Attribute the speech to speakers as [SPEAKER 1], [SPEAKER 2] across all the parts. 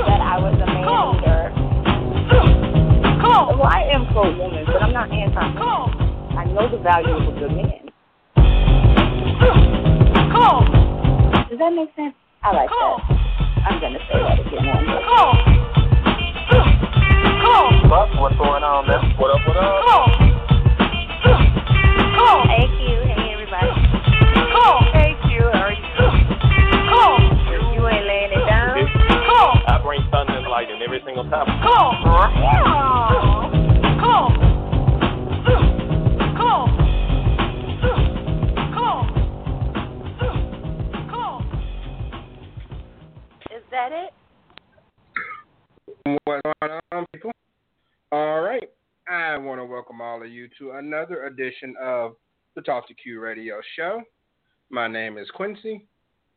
[SPEAKER 1] I was a pro woman, but I'm not anti man. I know the value of a good man. Does that make sense? I like that. I'm gonna say that again. one day.
[SPEAKER 2] But what's going on, man?
[SPEAKER 3] What up, what up?
[SPEAKER 1] Hey Q, hey everybody.
[SPEAKER 4] Hey, Q, how are you?
[SPEAKER 1] You ain't laying it down.
[SPEAKER 3] I bring thunder and lightning every single time.
[SPEAKER 1] Is that it?
[SPEAKER 5] What's going on, people? All right. I want to welcome all of you to another edition of the Talk to Q radio show. My name is Quincy,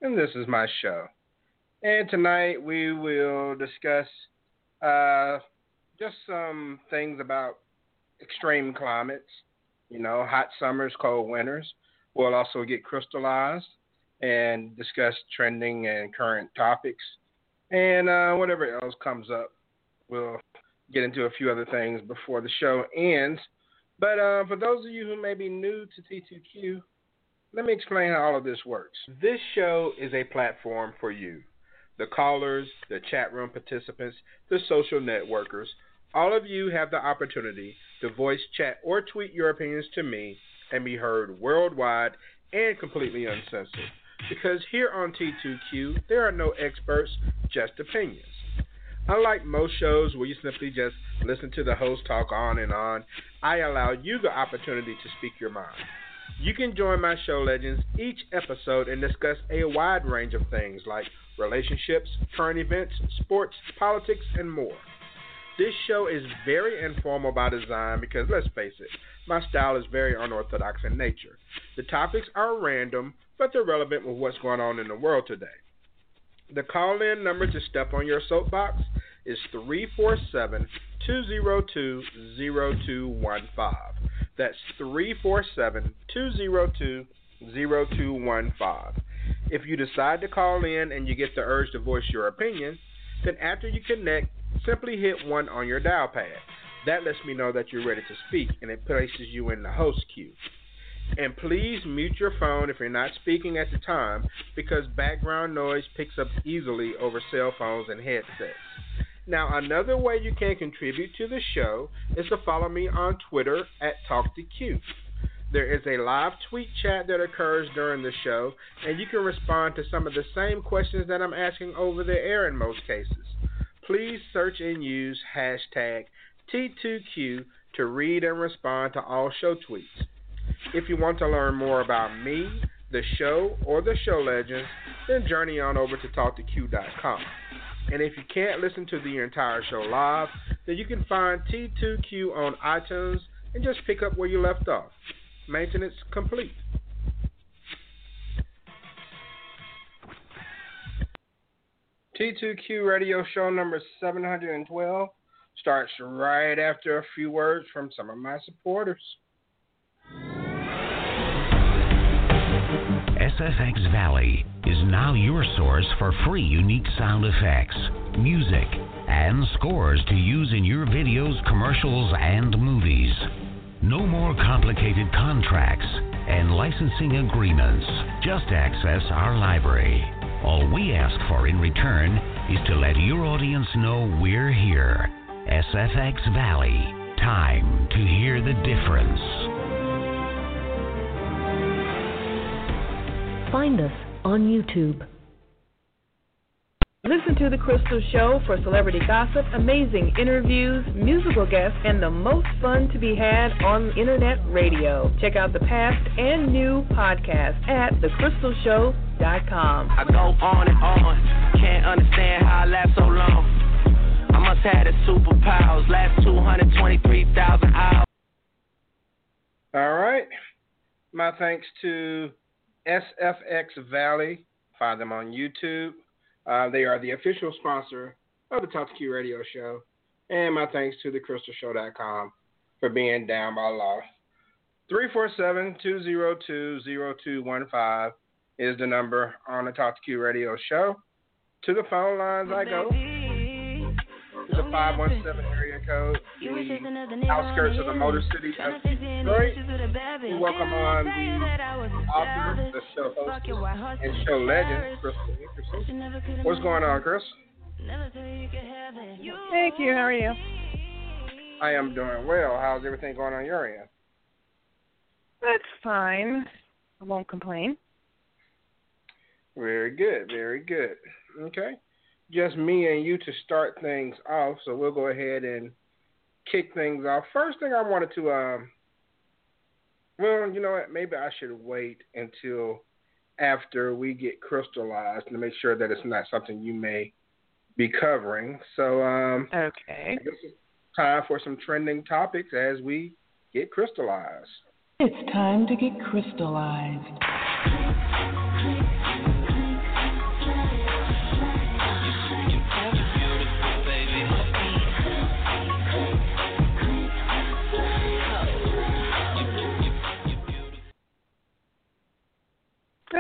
[SPEAKER 5] and this is my show. And tonight we will discuss uh, just some things about extreme climates, you know, hot summers, cold winters. We'll also get crystallized and discuss trending and current topics and uh, whatever else comes up. We'll get into a few other things before the show ends. But uh, for those of you who may be new to T2Q, let me explain how all of this works. This show is a platform for you, the callers, the chat room participants, the social networkers. All of you have the opportunity to voice, chat, or tweet your opinions to me and be heard worldwide and completely uncensored. Because here on T2Q, there are no experts, just opinions. Unlike most shows where you simply just listen to the host talk on and on, I allow you the opportunity to speak your mind. You can join my show legends each episode and discuss a wide range of things like relationships, current events, sports, politics, and more. This show is very informal by design because, let's face it, my style is very unorthodox in nature. The topics are random, but they're relevant with what's going on in the world today. The call in number to step on your soapbox is 347 202 0215. That's 347 202 0215. If you decide to call in and you get the urge to voice your opinion, then after you connect, simply hit 1 on your dial pad. That lets me know that you're ready to speak and it places you in the host queue. And please mute your phone if you're not speaking at the time because background noise picks up easily over cell phones and headsets. Now, another way you can contribute to the show is to follow me on Twitter at TalkToQ. There is a live tweet chat that occurs during the show, and you can respond to some of the same questions that I'm asking over the air in most cases. Please search and use hashtag T2Q to read and respond to all show tweets. If you want to learn more about me, the show, or the show legends, then journey on over to TalkToQ.com. And if you can't listen to the entire show live, then you can find T2Q on iTunes and just pick up where you left off. Maintenance complete. T2Q radio show number 712 starts right after a few words from some of my supporters.
[SPEAKER 6] SFX Valley is now your source for free unique sound effects, music, and scores to use in your videos, commercials, and movies. No more complicated contracts and licensing agreements. Just access our library. All we ask for in return is to let your audience know we're here. SFX Valley. Time to hear the difference.
[SPEAKER 7] Find us on YouTube.
[SPEAKER 4] Listen to The Crystal Show for celebrity gossip, amazing interviews, musical guests, and the most fun to be had on internet radio. Check out the past and new podcasts at thecrystalshow.com.
[SPEAKER 8] I go on and on, can't understand how I last so long. I must have the superpowers, last 223,000 hours.
[SPEAKER 5] All right. My thanks to SFX Valley. Find them on YouTube. Uh, they are the official sponsor of the Talk to Q radio show. And my thanks to thecrystalshow.com for being down by law. 347-202-0215 is the number on the Talk to Q radio show. To the phone lines I go. To the 517 area code, the outskirts of the Motor City of Detroit. We welcome on the author, the show host, and show legend, Crystal Hickerson. What's going on, Chris?
[SPEAKER 9] Thank you. How are you?
[SPEAKER 5] I am doing well. How's everything going on your end?
[SPEAKER 9] That's fine. I won't complain.
[SPEAKER 5] Very good. Very good. Okay. Just me and you to start things off, so we'll go ahead and kick things off. First thing I wanted to, um, well, you know what? Maybe I should wait until after we get crystallized to make sure that it's not something you may be covering. So, um,
[SPEAKER 9] okay.
[SPEAKER 5] I guess it's time for some trending topics as we get crystallized.
[SPEAKER 10] It's time to get crystallized.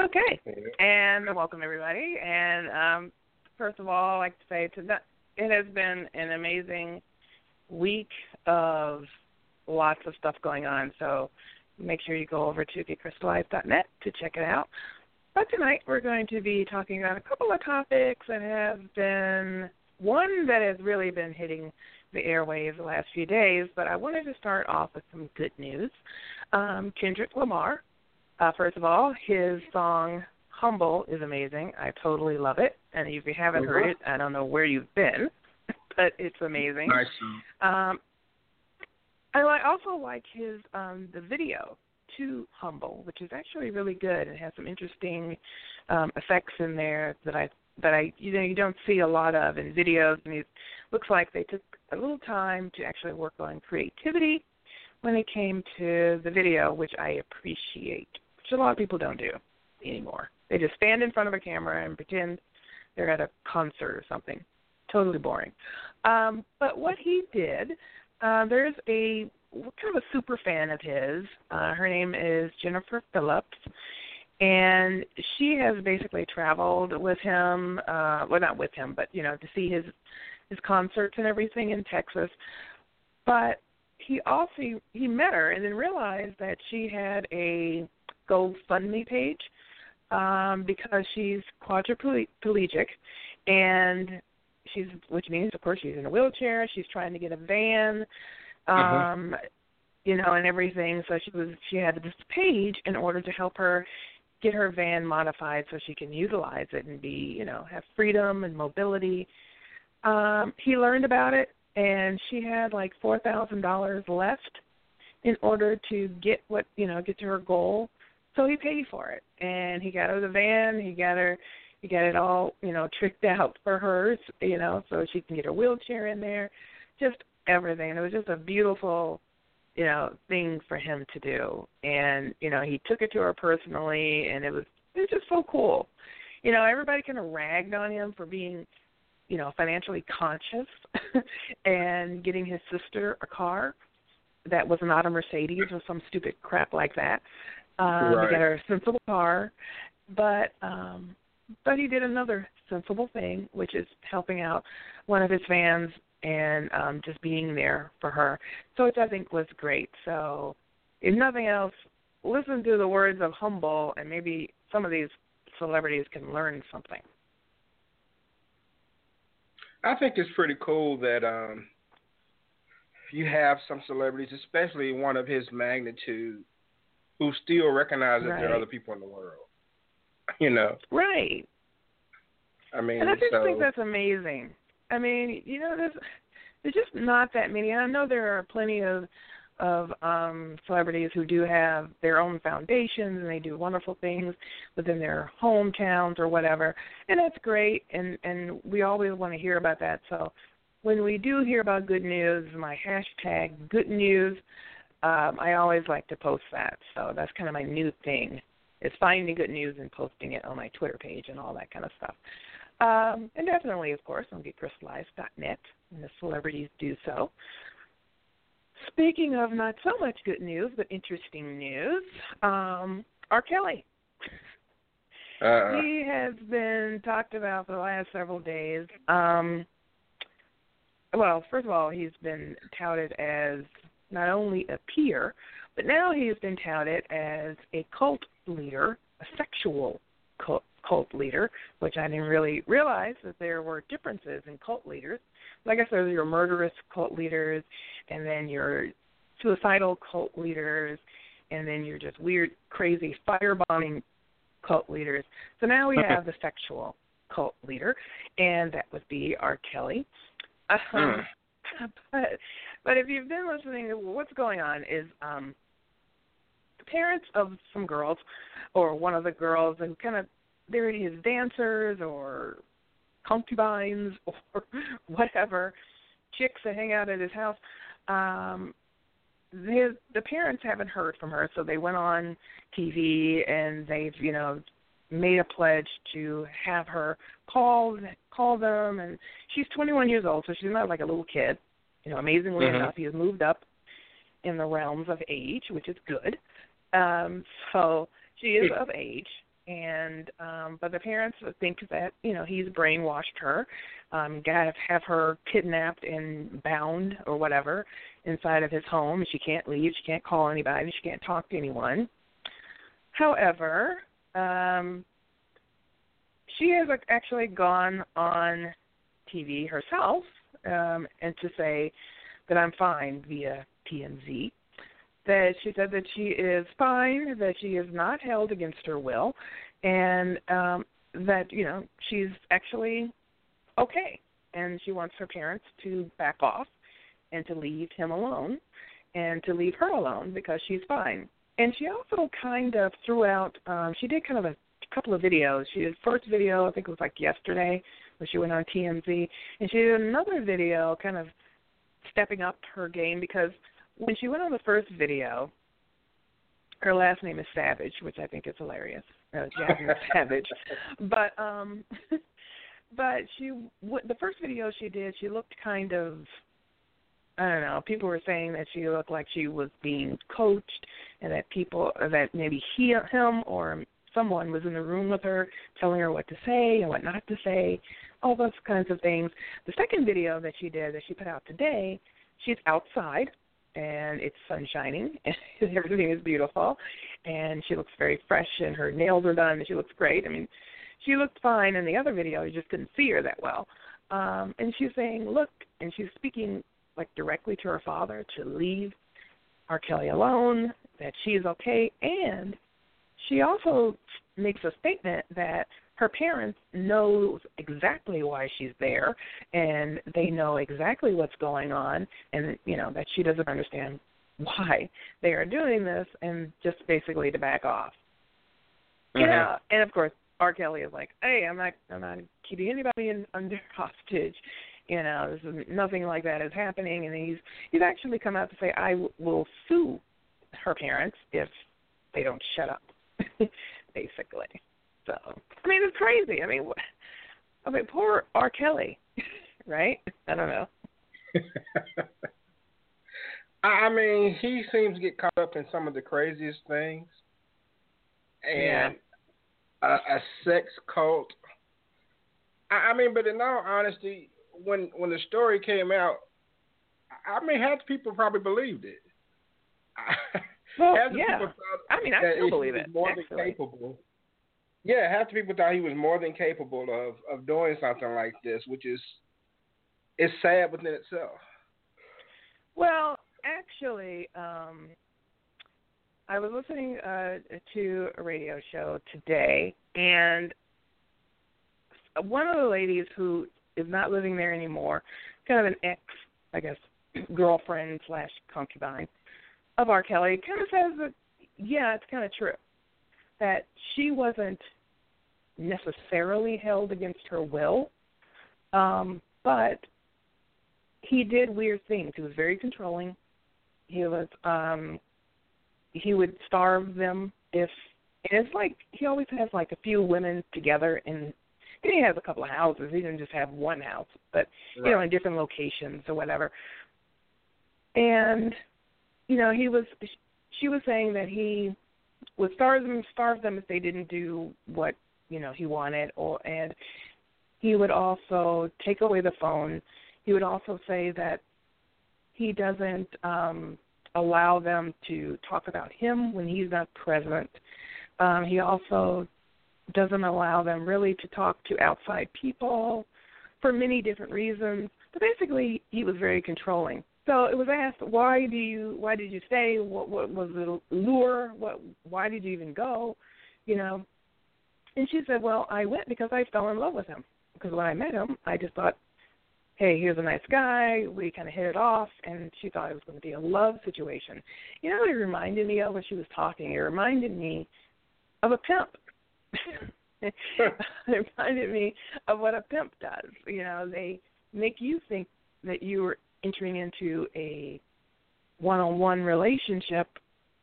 [SPEAKER 9] Okay. And welcome everybody. And um, first of all, I'd like to say to that, it has been an amazing week of lots of stuff going on. So make sure you go over to getcrystallized.net to check it out. But tonight we're going to be talking about a couple of topics that have been one that has really been hitting the airwaves the last few days. But I wanted to start off with some good news. Um, Kendrick Lamar uh, first of all, his song "Humble" is amazing. I totally love it. And if you haven't heard it, I don't know where you've been, but it's amazing.
[SPEAKER 5] Nice.
[SPEAKER 9] Um, I also like his um, the video to "Humble," which is actually really good. It has some interesting um, effects in there that I that I you know you don't see a lot of in videos, and it looks like they took a little time to actually work on creativity when it came to the video, which I appreciate a lot of people don't do anymore. They just stand in front of a camera and pretend they're at a concert or something. Totally boring. Um, but what he did, uh, there's a kind of a super fan of his. Uh, her name is Jennifer Phillips, and she has basically traveled with him. Uh, well, not with him, but you know, to see his his concerts and everything in Texas. But he also he met her and then realized that she had a GoFundMe page um, because she's quadriplegic and she's which means of course she's in a wheelchair. She's trying to get a van, um, uh-huh. you know, and everything. So she was she had this page in order to help her get her van modified so she can utilize it and be you know have freedom and mobility. Um, he learned about it and she had like four thousand dollars left in order to get what you know get to her goal so he paid for it, and he got her the van. He got her, he got it all, you know, tricked out for her, you know, so she can get her wheelchair in there, just everything. It was just a beautiful, you know, thing for him to do. And you know, he took it to her personally, and it was it was just so cool. You know, everybody kind of ragged on him for being, you know, financially conscious and getting his sister a car that was not a Mercedes or some stupid crap like that um, right. to get her a sensible car, but um, but he did another sensible thing, which is helping out one of his fans and um, just being there for her. So which I think was great. So if nothing else, listen to the words of humble, and maybe some of these celebrities can learn something.
[SPEAKER 5] I think it's pretty cool that um, you have some celebrities, especially one of his magnitude, who still recognize that
[SPEAKER 9] right.
[SPEAKER 5] there are other people in the world. You know.
[SPEAKER 9] Right.
[SPEAKER 5] I mean,
[SPEAKER 9] and I just
[SPEAKER 5] so,
[SPEAKER 9] think that's amazing. I mean, you know, there's there's just not that many. And I know there are plenty of of um celebrities who do have their own foundations and they do wonderful things within their hometowns or whatever and that's great and and we always want to hear about that so when we do hear about good news my hashtag good news um i always like to post that so that's kind of my new thing is finding good news and posting it on my twitter page and all that kind of stuff um and definitely of course on getcrystallized.net and the celebrities do so Speaking of not so much good news, but interesting news, um, R. Kelly.
[SPEAKER 5] Uh,
[SPEAKER 9] he has been talked about for the last several days. Um, well, first of all, he's been touted as not only a peer, but now he's been touted as a cult leader, a sexual cult, cult leader, which I didn't really realize that there were differences in cult leaders. Like I said, there's your murderous cult leaders, and then your suicidal cult leaders, and then your just weird, crazy firebombing cult leaders. So now we have the sexual cult leader, and that would be R. Kelly. Um,
[SPEAKER 5] mm.
[SPEAKER 9] But but if you've been listening, what's going on is um, the parents of some girls, or one of the girls, and kind of they're his dancers or concubines or whatever chicks that hang out at his house um his the parents haven't heard from her so they went on tv and they've you know made a pledge to have her call call them and she's 21 years old so she's not like a little kid. You know amazingly
[SPEAKER 5] mm-hmm.
[SPEAKER 9] enough he has moved up in the realms of age which is good. Um so she is of age and um but the parents think that you know he's brainwashed her um got have her kidnapped and bound or whatever inside of his home. And she can't leave she can't call anybody she can't talk to anyone. However um she has actually gone on tv herself um and to say that i'm fine via tmz that she said that she is fine, that she is not held against her will, and um, that you know she's actually okay, and she wants her parents to back off and to leave him alone, and to leave her alone because she's fine. And she also kind of threw out. Um, she did kind of a couple of videos. She did first video, I think it was like yesterday, where she went on TMZ, and she did another video, kind of stepping up her game because when she went on the first video, her last name is Savage, which I think is hilarious. Uh, Jasmine Savage, but um, but she w- the first video she did, she looked kind of. I don't know. People were saying that she looked like she was being coached, and that people that maybe he, him, or someone was in the room with her, telling her what to say and what not to say, all those kinds of things. The second video that she did, that she put out today, she's outside and it's sun shining and everything is beautiful and she looks very fresh and her nails are done and she looks great. I mean, she looked fine in the other video, you just couldn't see her that well. Um and she's saying, Look and she's speaking like directly to her father to leave R. Kelly alone, that she is okay and she also makes a statement that her parents know exactly why she's there and they know exactly what's going on and you know that she doesn't understand why they are doing this and just basically to back off
[SPEAKER 5] mm-hmm.
[SPEAKER 9] you know and of course r kelly is like hey i'm not i'm not keeping anybody in under hostage you know is nothing like that is happening and he's he's actually come out to say i w- will sue her parents if they don't shut up basically so I mean, it's crazy. I mean, I mean, poor R. Kelly, right? I don't know.
[SPEAKER 5] I mean, he seems to get caught up in some of the craziest things, and
[SPEAKER 9] yeah.
[SPEAKER 5] a, a sex cult. I, I mean, but in all honesty, when when the story came out, I mean, half the people probably believed it.
[SPEAKER 9] Well,
[SPEAKER 5] half the
[SPEAKER 9] yeah. I mean, I still believe it.
[SPEAKER 5] More
[SPEAKER 9] actually.
[SPEAKER 5] than capable. Yeah, half the people thought he was more than capable of of doing something like this, which is it's sad within itself.
[SPEAKER 9] Well, actually, um, I was listening uh, to a radio show today, and one of the ladies who is not living there anymore, kind of an ex, I guess, girlfriend slash concubine of R. Kelly, kind of says that, yeah, it's kind of true that she wasn't necessarily held against her will, um, but he did weird things. He was very controlling. He was um he would starve them if and it's like he always has like a few women together he has a couple of houses. He didn't just have one house, but right. you know, in different locations or whatever. And you know, he was she was saying that he would starve them starve them if they didn't do what, you know, he wanted or and he would also take away the phone. He would also say that he doesn't um allow them to talk about him when he's not present. Um, he also doesn't allow them really to talk to outside people for many different reasons. But basically, he was very controlling. So it was asked, why do you, why did you stay? What, what was the lure? What, why did you even go? You know, and she said, well, I went because I fell in love with him. Because when I met him, I just thought hey, here's a nice guy. We kind of hit it off, and she thought it was going to be a love situation. You know what it reminded me of when she was talking? It reminded me of a pimp. it reminded me of what a pimp does. You know, they make you think that you are entering into a one-on-one relationship,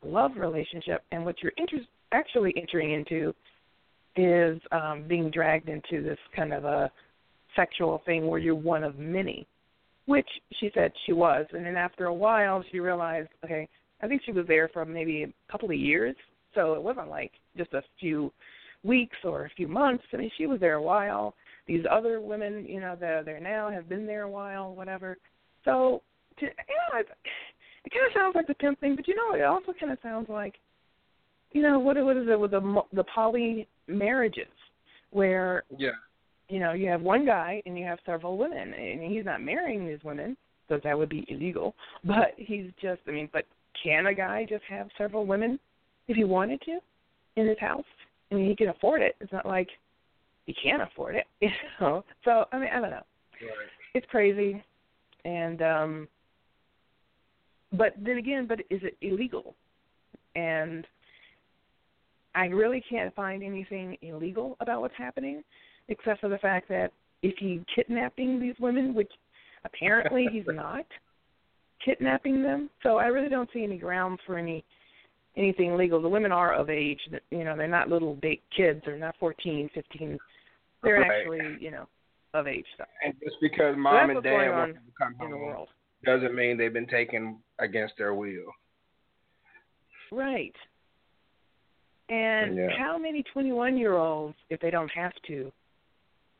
[SPEAKER 9] love relationship, and what you're inter- actually entering into is um, being dragged into this kind of a sexual thing where you're one of many, which she said she was. And then after a while, she realized, okay, I think she was there for maybe a couple of years, so it wasn't like just a few weeks or a few months. I mean, she was there a while. These other women, you know, that are there now have been there a while, whatever. So, to, you know, it, it kind of sounds like the pimp thing, but you know, it also kind of sounds like, you know, what what is it with the the poly marriages, where
[SPEAKER 5] yeah
[SPEAKER 9] you know, you have one guy and you have several women, and he's not marrying these women, so that would be illegal. But he's just, I mean, but can a guy just have several women if he wanted to in his house? I mean, he can afford it. It's not like he can't afford it, you know. So I mean, I don't know.
[SPEAKER 5] Right.
[SPEAKER 9] It's crazy, and um, but then again, but is it illegal? And I really can't find anything illegal about what's happening except for the fact that if he's kidnapping these women, which apparently he's not kidnapping them, so I really don't see any grounds for any anything legal. The women are of age, you know, they're not little big kids, they're not fourteen, fifteen. They're
[SPEAKER 5] right.
[SPEAKER 9] actually, you know, of age. So.
[SPEAKER 5] And just because mom
[SPEAKER 9] so
[SPEAKER 5] and dad
[SPEAKER 9] want
[SPEAKER 5] to come home
[SPEAKER 9] world.
[SPEAKER 5] doesn't mean they've been taken against their will.
[SPEAKER 9] Right. And
[SPEAKER 5] Yeah.
[SPEAKER 9] how many 21 year olds, if they don't have to,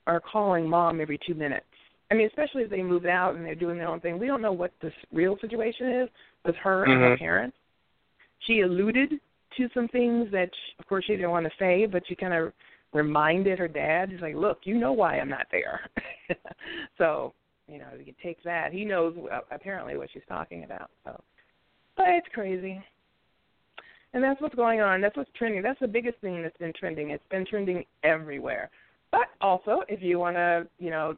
[SPEAKER 9] are calling mom every two minutes. I mean, especially if they move out and they're doing their own thing. We don't know what the real situation is with her and her
[SPEAKER 5] Mhm.
[SPEAKER 9] parents. She alluded to some things that, of course, she didn't want to say, but she kind of reminded her dad. She's like, "Look, you know why I'm not there." so, you know, you can take that. He knows uh, apparently what she's talking about. So, but it's crazy. And that's what's going on. That's what's trending. That's the biggest thing that's been trending. It's been trending everywhere. But also, if you want to, you know,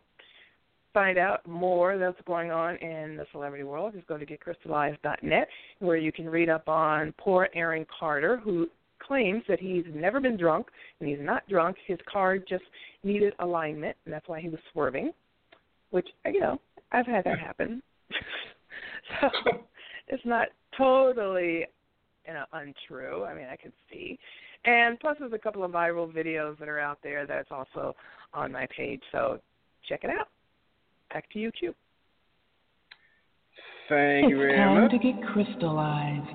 [SPEAKER 9] find out more that's going on in the celebrity world, just go to getcrystallized.net, where you can read up on poor Aaron Carter, who claims that he's never been drunk, and he's not drunk. His car just needed alignment, and that's why he was swerving, which, uh, you know, I've had that happen. so it's not totally you know, untrue. I mean, I can see. And plus, there's a couple of viral videos that are out there that's also on my page. So check it out. Back to you, Q.
[SPEAKER 5] Thank you
[SPEAKER 10] it's
[SPEAKER 5] very
[SPEAKER 10] time
[SPEAKER 5] much.
[SPEAKER 10] to get crystallized.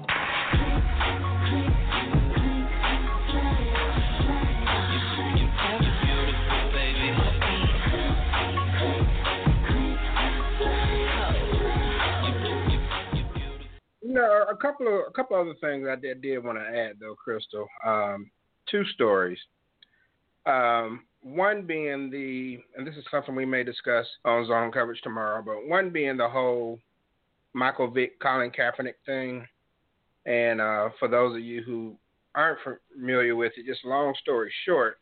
[SPEAKER 5] You know, a couple of a couple other things I did did want to add though, Crystal. Um, two stories. Um, one being the, and this is something we may discuss on Zone coverage tomorrow, but one being the whole Michael Vick, Colin Kaepernick thing. And uh, for those of you who aren't familiar with it, just long story short,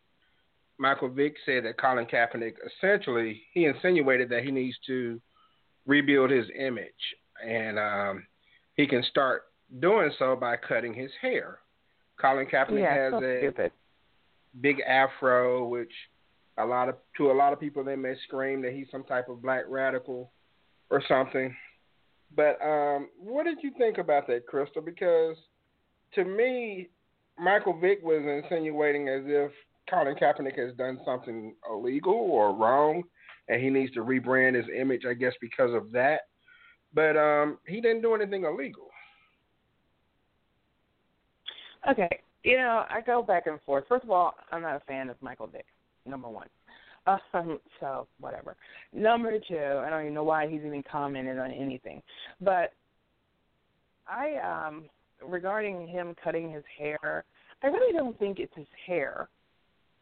[SPEAKER 5] Michael Vick said that Colin Kaepernick essentially he insinuated that he needs to rebuild his image, and um, he can start doing so by cutting his hair. Colin Kaepernick
[SPEAKER 9] yeah,
[SPEAKER 5] has
[SPEAKER 9] so
[SPEAKER 5] a
[SPEAKER 9] stupid.
[SPEAKER 5] Big afro, which a lot of to a lot of people they may scream that he's some type of black radical or something. But um, what did you think about that, Crystal? Because to me, Michael Vick was insinuating as if Colin Kaepernick has done something illegal or wrong, and he needs to rebrand his image, I guess, because of that. But um, he didn't do anything illegal.
[SPEAKER 9] Okay, you know, I go back and forth. First of all, I'm not a fan of Michael Vick. Number one. Um, so whatever. Number two, I don't even know why he's even commented on anything. But I, um, regarding him cutting his hair, I really don't think it's his hair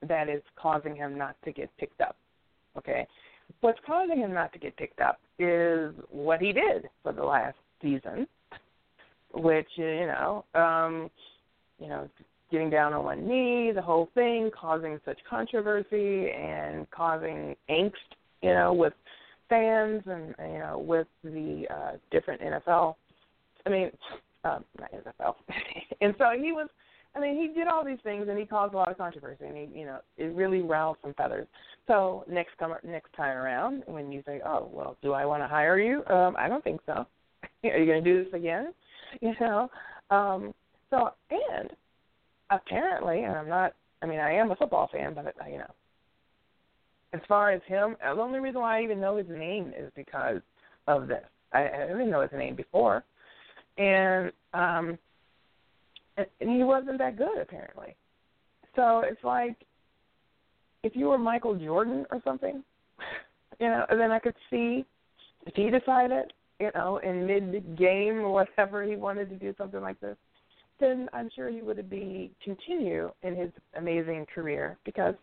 [SPEAKER 9] that is causing him not to get picked up. Okay, what's causing him not to get picked up is what he did for the last season, which you know, um, you know, getting down on one knee, the whole thing, causing such controversy and causing angst, you know, with fans and you know with the uh, different NFL. I mean, um, not NFL. and so he was. I mean, he did all these things and he caused a lot of controversy, and he, you know, it really riled some feathers. So next come next time around, when you say, "Oh, well, do I want to hire you?" Um, I don't think so. Are you going to do this again? You know. Um, so and apparently, and I'm not. I mean, I am a football fan, but you know, as far as him, the only reason why I even know his name is because of this. I, I didn't know his name before, and um, and he wasn't that good apparently. So it's like if you were Michael Jordan or something, you know, then I could see if he decided, you know, in mid game or whatever he wanted to do something like this, then I'm sure he would be continue in his amazing career because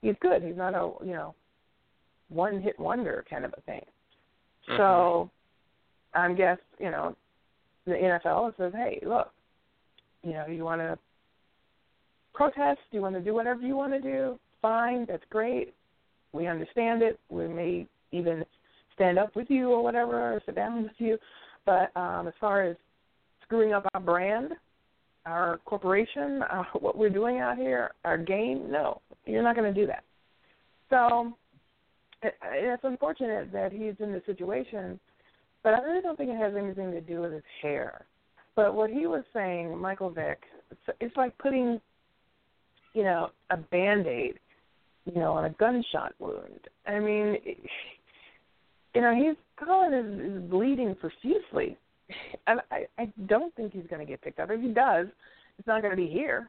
[SPEAKER 9] he's good. He's not a you know one hit wonder kind of a thing. Mm-hmm. So I guess you know the NFL says, hey, look, you know, you want to protest, you want to do whatever you want to do, fine, that's great. We understand it. We may even stand up with you or whatever, or sit down with you. But um, as far as screwing up our brand, our corporation, uh, what we're doing out here, our game, no, you're not going to do that. So it, it's unfortunate that he's in this situation, but I really don't think it has anything to do with his hair. But what he was saying, Michael Vick, it's like putting, you know, a band aid, you know, on a gunshot wound. I mean, you know, he's Colin is, is bleeding profusely, and I, I don't think he's going to get picked up. If he does, it's not going to be here.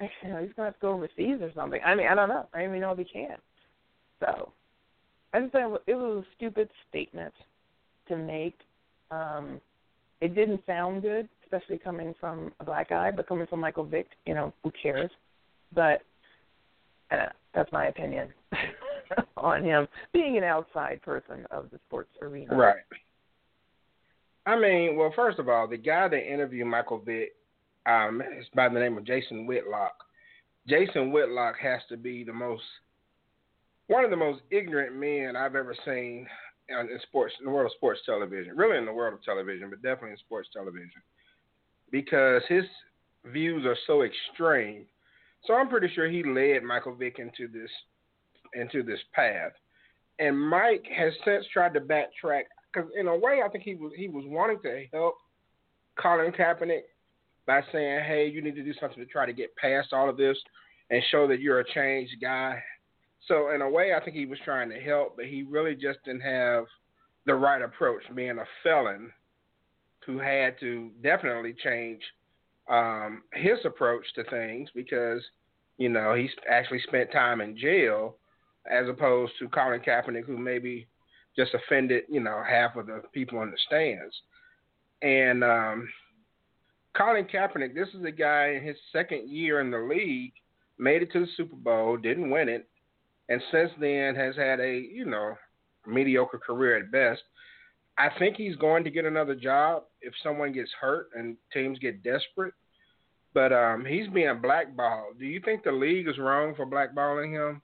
[SPEAKER 9] You know, he's going to have to go overseas or something. I mean, I don't know. I don't even know if he can. So, I just think it was a stupid statement to make. Um, it didn't sound good, especially coming from a black guy, but coming from Michael Vick, you know, who cares? But uh, that's my opinion on him being an outside person of the sports arena.
[SPEAKER 5] Right. I mean, well, first of all, the guy that interviewed Michael Vick um, is by the name of Jason Whitlock. Jason Whitlock has to be the most one of the most ignorant men I've ever seen in sports in the world of sports television, really in the world of television, but definitely in sports television, because his views are so extreme. So I'm pretty sure he led Michael Vick into this into this path, and Mike has since tried to backtrack because in a way I think he was he was wanting to help Colin Kaepernick by saying, "Hey, you need to do something to try to get past all of this and show that you're a changed guy." So in a way, I think he was trying to help, but he really just didn't have the right approach. Being a felon who had to definitely change um, his approach to things because you know he's actually spent time in jail as opposed to Colin Kaepernick, who maybe just offended you know half of the people in the stands. And um, Colin Kaepernick, this is a guy in his second year in the league, made it to the Super Bowl, didn't win it, and since then has had a you know mediocre career at best. I think he's going to get another job if someone gets hurt and teams get desperate. But um, he's being blackballed. Do you think the league is wrong for blackballing him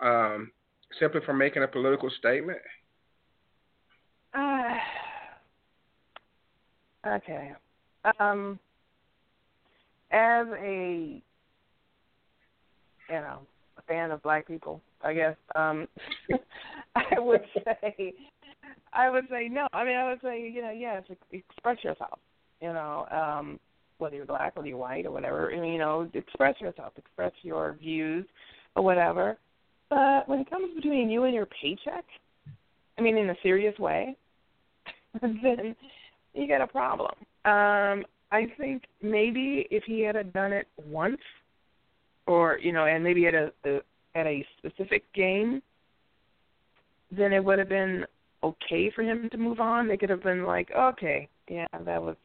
[SPEAKER 5] um, simply for making a political statement?
[SPEAKER 9] Uh, okay. Um, as a you know a fan of black people, I guess um, I would say I would say no. I mean, I would say you know yes, express yourself. You know, um, whether you're black, whether you're white, or whatever. I mean, you know, express yourself, express your views, or whatever. But when it comes between you and your paycheck, I mean, in a serious way, then you got a problem. Um, I think maybe if he had done it once, or you know, and maybe at a, a at a specific game, then it would have been okay for him to move on. They could have been like, okay, yeah, that was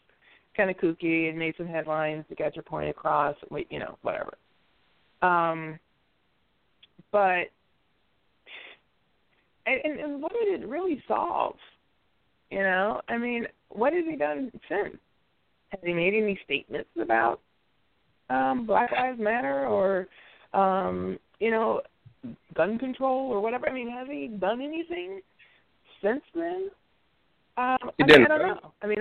[SPEAKER 9] kind of kooky and made some headlines to get your point across. Wait, You know, whatever. Um, but and, and what did it really solve? You know, I mean, what has he done since? Has he made any statements about um, Black Lives Matter or, um, you know, gun control or whatever? I mean, has he done anything since then? Um,
[SPEAKER 5] he
[SPEAKER 9] I,
[SPEAKER 5] didn't
[SPEAKER 9] mean, I don't
[SPEAKER 5] vote.
[SPEAKER 9] know. I mean,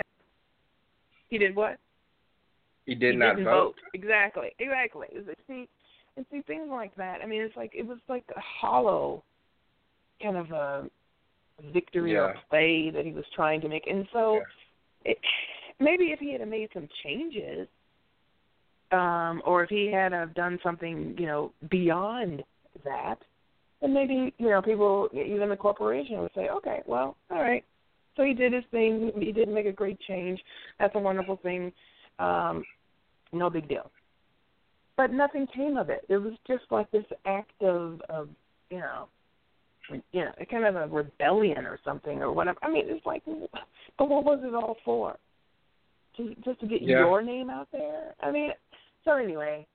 [SPEAKER 9] he did what?
[SPEAKER 5] He did
[SPEAKER 9] he
[SPEAKER 5] not
[SPEAKER 9] didn't
[SPEAKER 5] vote.
[SPEAKER 9] Exactly, exactly. See, and see things like that. I mean, it's like it was like a hollow kind of a victory or play that he was trying to make, and so
[SPEAKER 5] Yeah.
[SPEAKER 9] it, maybe if he had made some changes, um, or if he had have done something, you know, beyond that, then maybe you know people, even the corporation, would say, okay, well, all right. So he did his thing. He didn't make a great change. That's a wonderful thing. Um, no big deal. But nothing came of it. It was just like this act of, of you know, you know, kind of a rebellion or something or whatever. I mean, it's like, but what was it all for? Just, just to get
[SPEAKER 5] Yeah.
[SPEAKER 9] your name out there? I mean, so anyway,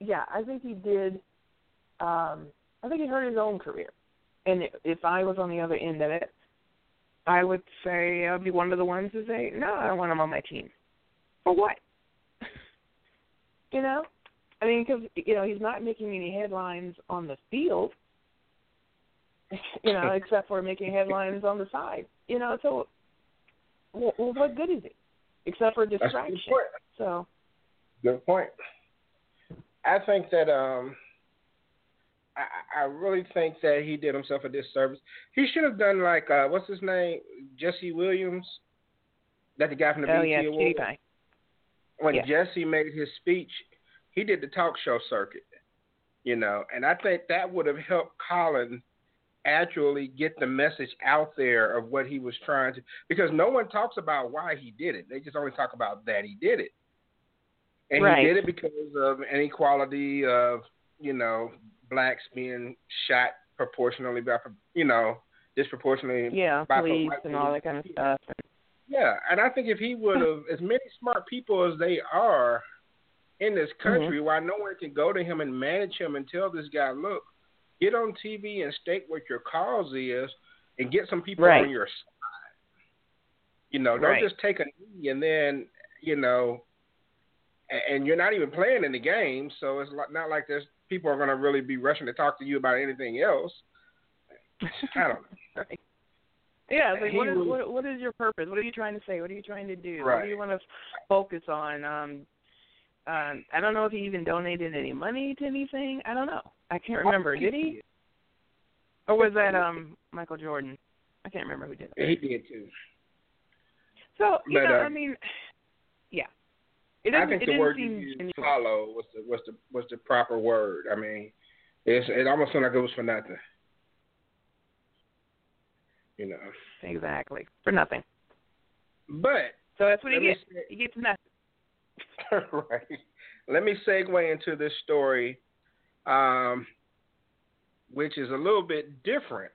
[SPEAKER 9] yeah, I think he did. Um, I think he hurt his own career. And if I was on the other end of it, I would say I'd be one of the ones to say, no, I don't want him on my team. For what? you know, I mean, because you know he's not making any headlines on the field. You know, except for making headlines on the side. You know, so well, well what good is it? Except for
[SPEAKER 5] a good
[SPEAKER 9] distraction. So
[SPEAKER 5] Good point. I think that um, I, I really think that he did himself a disservice. He should have done like uh, what's his name, Jesse Williams, that the guy from the
[SPEAKER 9] oh
[SPEAKER 5] BET
[SPEAKER 9] yeah, cutie pie.
[SPEAKER 5] When
[SPEAKER 9] Yeah.
[SPEAKER 5] Jesse made his speech, he did the talk show circuit, you know, and I think that would have helped Colin actually get the message out there of what he was trying to because no one talks about why he did it. They just only talk about that he did it. And
[SPEAKER 9] Right.
[SPEAKER 5] he did it because of inequality of, you know, blacks being shot proportionally by you know, disproportionately
[SPEAKER 9] Yeah,
[SPEAKER 5] by
[SPEAKER 9] police and all that kind of stuff.
[SPEAKER 5] yeah, and I think if he would have, as many smart people as they are in this mm-hmm. country, why no one can go to him and manage him and tell this guy, look, get on TV and state what your cause is, and get some people
[SPEAKER 9] Right.
[SPEAKER 5] on your side. You know, don't
[SPEAKER 9] Right.
[SPEAKER 5] just take a knee and then, you know, and you're not even playing in the game, so it's not like there's people are going to really be rushing to talk to you about anything else. I don't know.
[SPEAKER 9] Right. Yeah, like what is what, what is your purpose? What are you trying to say? What are you trying to do? What do you want to focus on? Um, um, I don't know if he even donated any money to anything. I don't know. I can't remember. Did he? Or was that um Michael Jordan? I can't remember who did it.
[SPEAKER 5] He did too.
[SPEAKER 9] So you
[SPEAKER 5] But,
[SPEAKER 9] know,
[SPEAKER 5] uh,
[SPEAKER 9] I mean, yeah. It
[SPEAKER 5] I think
[SPEAKER 9] it
[SPEAKER 5] the
[SPEAKER 9] didn't
[SPEAKER 5] word you
[SPEAKER 9] seem
[SPEAKER 5] used. "follow," was the was the was the proper word. I mean, it's it almost sounded like it was for nothing. You know,
[SPEAKER 9] Exactly for nothing.
[SPEAKER 5] but
[SPEAKER 9] So that's what he gets.
[SPEAKER 5] say-
[SPEAKER 9] He gets nothing.
[SPEAKER 5] right. Let me segue into this story, um, which is a little bit different.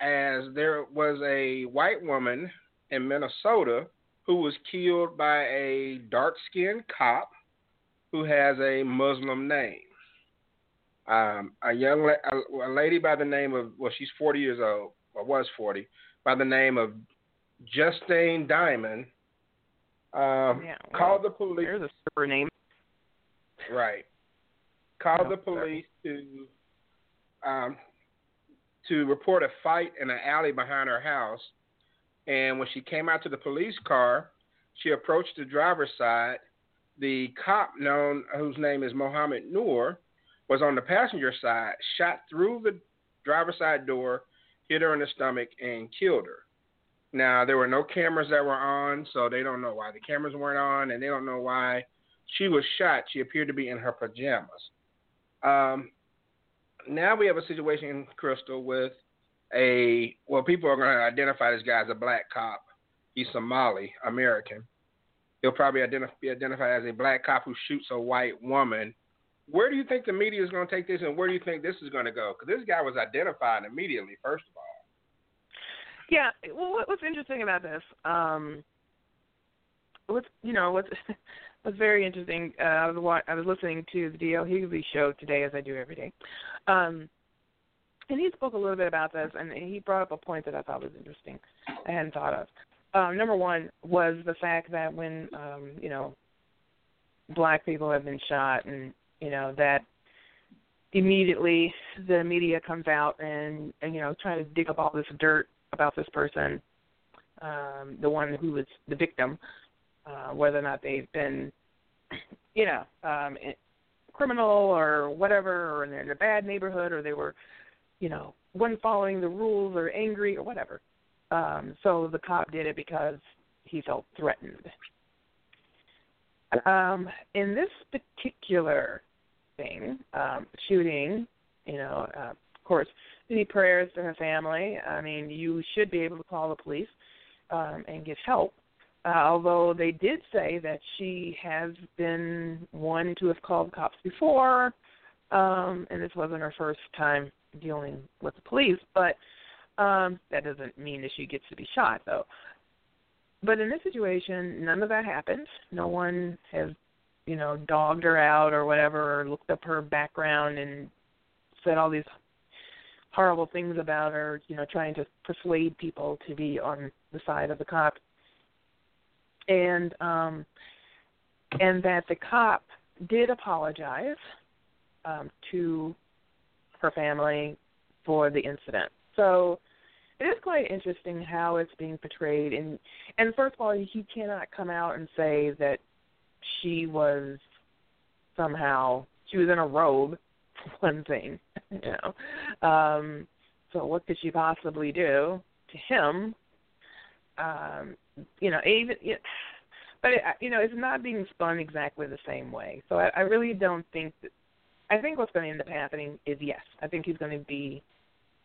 [SPEAKER 5] As there was a white woman in Minnesota who was killed by a dark skinned cop who has a Muslim name. Um, a young la- a, lady by the name of well, she's 40 years old, or was 40, by the name of Justine Diamond um,
[SPEAKER 9] yeah, well,
[SPEAKER 5] called the police.
[SPEAKER 9] There's a super name.
[SPEAKER 5] Right. Call
[SPEAKER 9] Oh,
[SPEAKER 5] the police to um, to report a fight in an alley behind her house. And when she came out to the police car, she approached the driver's side. The cop, known whose name is Mohammed Noor, was on the passenger side, shot through the driver's side door, hit her in the stomach, and killed her. Now there were no cameras that were on, so they don't know why the cameras weren't on, and they don't know why she was shot. She appeared to be in her pajamas. Um, now we have a situation, in Crystal, with a well, people are going to identify this guy as a black cop. He's Somali American. He'll probably be identified as a black cop who shoots a white woman. Where do you think the media is going to take this, and where do you think this is going to go? Because this guy was identified immediately, first of all.
[SPEAKER 9] Yeah. Well, what, what's interesting about this? Um, what's you know what's what's very interesting. Uh, I was I was listening to the D.L. Hughley show today, as I do every day, um, and he spoke a little bit about this, and he brought up a point that I thought was interesting. I hadn't thought of. Um, number one was the fact that when um, you know black people have been shot, and you know that immediately the media comes out and, and you know trying to dig up all this dirt about this person, um, the one who was the victim, uh, whether or not they've been, you know, um, criminal or whatever, or they're in a bad neighborhood, or they were, you know, wasn't following the rules or angry or whatever. Um, so the cop did it because he felt threatened. Um, in this particular thing, um, shooting, you know, uh, of course, any prayers to her family. I mean, you should be able to call the police um, and get help. Uh, although they did say that she has been one to have called cops before, um, and this wasn't her first time dealing with the police. But um, that doesn't mean that she gets to be shot, though. But in this situation, none of that happened. No one has, you know, dogged her out or whatever, or looked up her background and said all these horrible things about her, you know, trying to persuade people to be on the side of the cop. And um and that the cop did apologize um to her family for the incident. So it is quite interesting how it's being portrayed and and first of all he cannot come out and say that she was somehow she was in a robe one thing, you know. Um, so what could she possibly do to him? Um, you know, even you know, but it, you know, it's not being spun exactly the same way. So I, I really don't think that. I think what's going to end up happening is yes, I think he's going to be.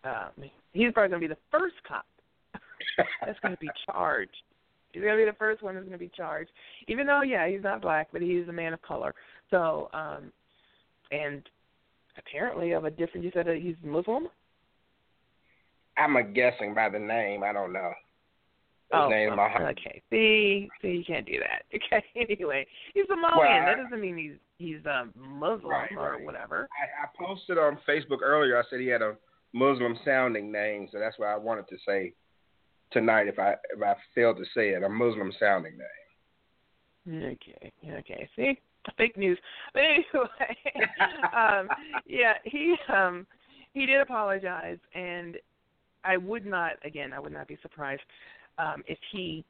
[SPEAKER 9] Um, he's probably going to be the first cop that's going to be charged. He's going to be the first one that's going to be charged, even though yeah, he's not black, but he's a man of color. So, um, and apparently of a different. You said that he's Muslim.
[SPEAKER 5] I'm a guessing by the name. I don't know. His
[SPEAKER 9] oh,
[SPEAKER 5] name
[SPEAKER 9] well,
[SPEAKER 5] Muhammad.
[SPEAKER 9] okay. See, see, you can't do that. Okay. Anyway, he's Somalian.
[SPEAKER 5] Well, I-
[SPEAKER 9] that doesn't mean he's he's um, Muslim
[SPEAKER 5] Right,
[SPEAKER 9] or
[SPEAKER 5] right.
[SPEAKER 9] whatever.
[SPEAKER 5] I, I posted on Facebook earlier. I said he had a Muslim sounding name, so that's why I wanted to say tonight if I if I failed to say it, a Muslim sounding name.
[SPEAKER 9] Okay. Okay. See, fake news. But anyway, um, yeah, he um he did apologize, and I would not again. I would not be surprised um, if he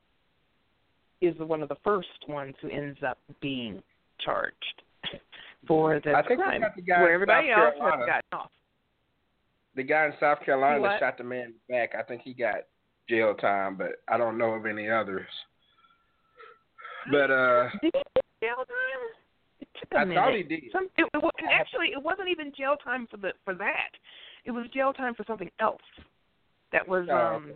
[SPEAKER 9] is one of the first ones who ends up being charged for this
[SPEAKER 5] I think
[SPEAKER 9] crime,
[SPEAKER 5] the guy
[SPEAKER 9] where everybody else has gotten off.
[SPEAKER 5] The guy in South Carolina
[SPEAKER 9] What?
[SPEAKER 5] that shot the man back, I think he got jail time, but I don't know of any others. But uh
[SPEAKER 9] Did he get jail time? It took a
[SPEAKER 5] I
[SPEAKER 9] minute.
[SPEAKER 5] thought he did.
[SPEAKER 9] Some, it, it, wa- actually, it wasn't even jail time for the for that. It was jail time for something else. That was
[SPEAKER 5] Oh,
[SPEAKER 9] um.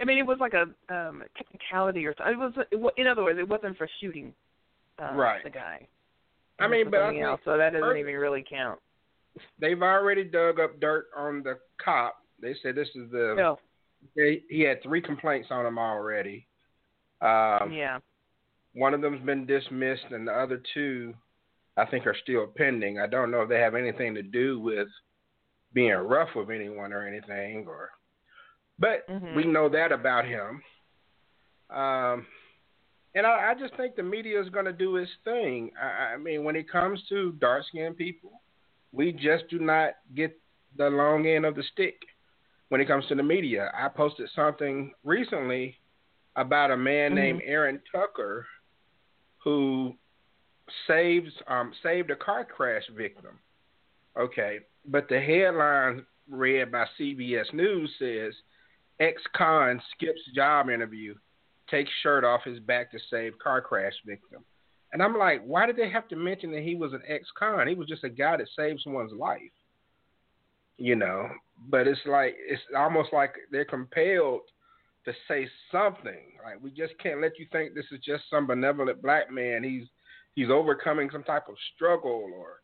[SPEAKER 9] I mean, it was like a um technicality or something. It was, it, wa- in other words, it wasn't for shooting uh,
[SPEAKER 5] Right.
[SPEAKER 9] the guy.
[SPEAKER 5] I
[SPEAKER 9] It was
[SPEAKER 5] mean, but I
[SPEAKER 9] something else, so that doesn't
[SPEAKER 5] first-
[SPEAKER 9] even really count.
[SPEAKER 5] they've already dug up dirt on the cop. They said this is the
[SPEAKER 9] No.
[SPEAKER 5] they, he had three complaints on him already. Um,
[SPEAKER 9] yeah.
[SPEAKER 5] One of them's been dismissed, and the other two, I think, are still pending. I don't know if they have anything to do with being rough with anyone or anything, or But
[SPEAKER 9] Mhm.
[SPEAKER 5] we know that about him. Um, and I, I just think the media is going to do its thing. I, I mean, when it comes to dark skinned people, we just do not get the long end of the stick when it comes to the media. I posted something recently about a man
[SPEAKER 9] Mhm.
[SPEAKER 5] named Aaron Tucker who saves um saved a car crash victim. Okay, but the headline read by CBS News says ex-con skips job interview, takes shirt off his back to save car crash victim. And I'm like, why did they have to mention that he was an ex-con? He was just a guy that saved someone's life. You know, but it's like it's almost like they're compelled to say something. Like we just can't let you think this is just some benevolent black man. He's he's overcoming some type of struggle or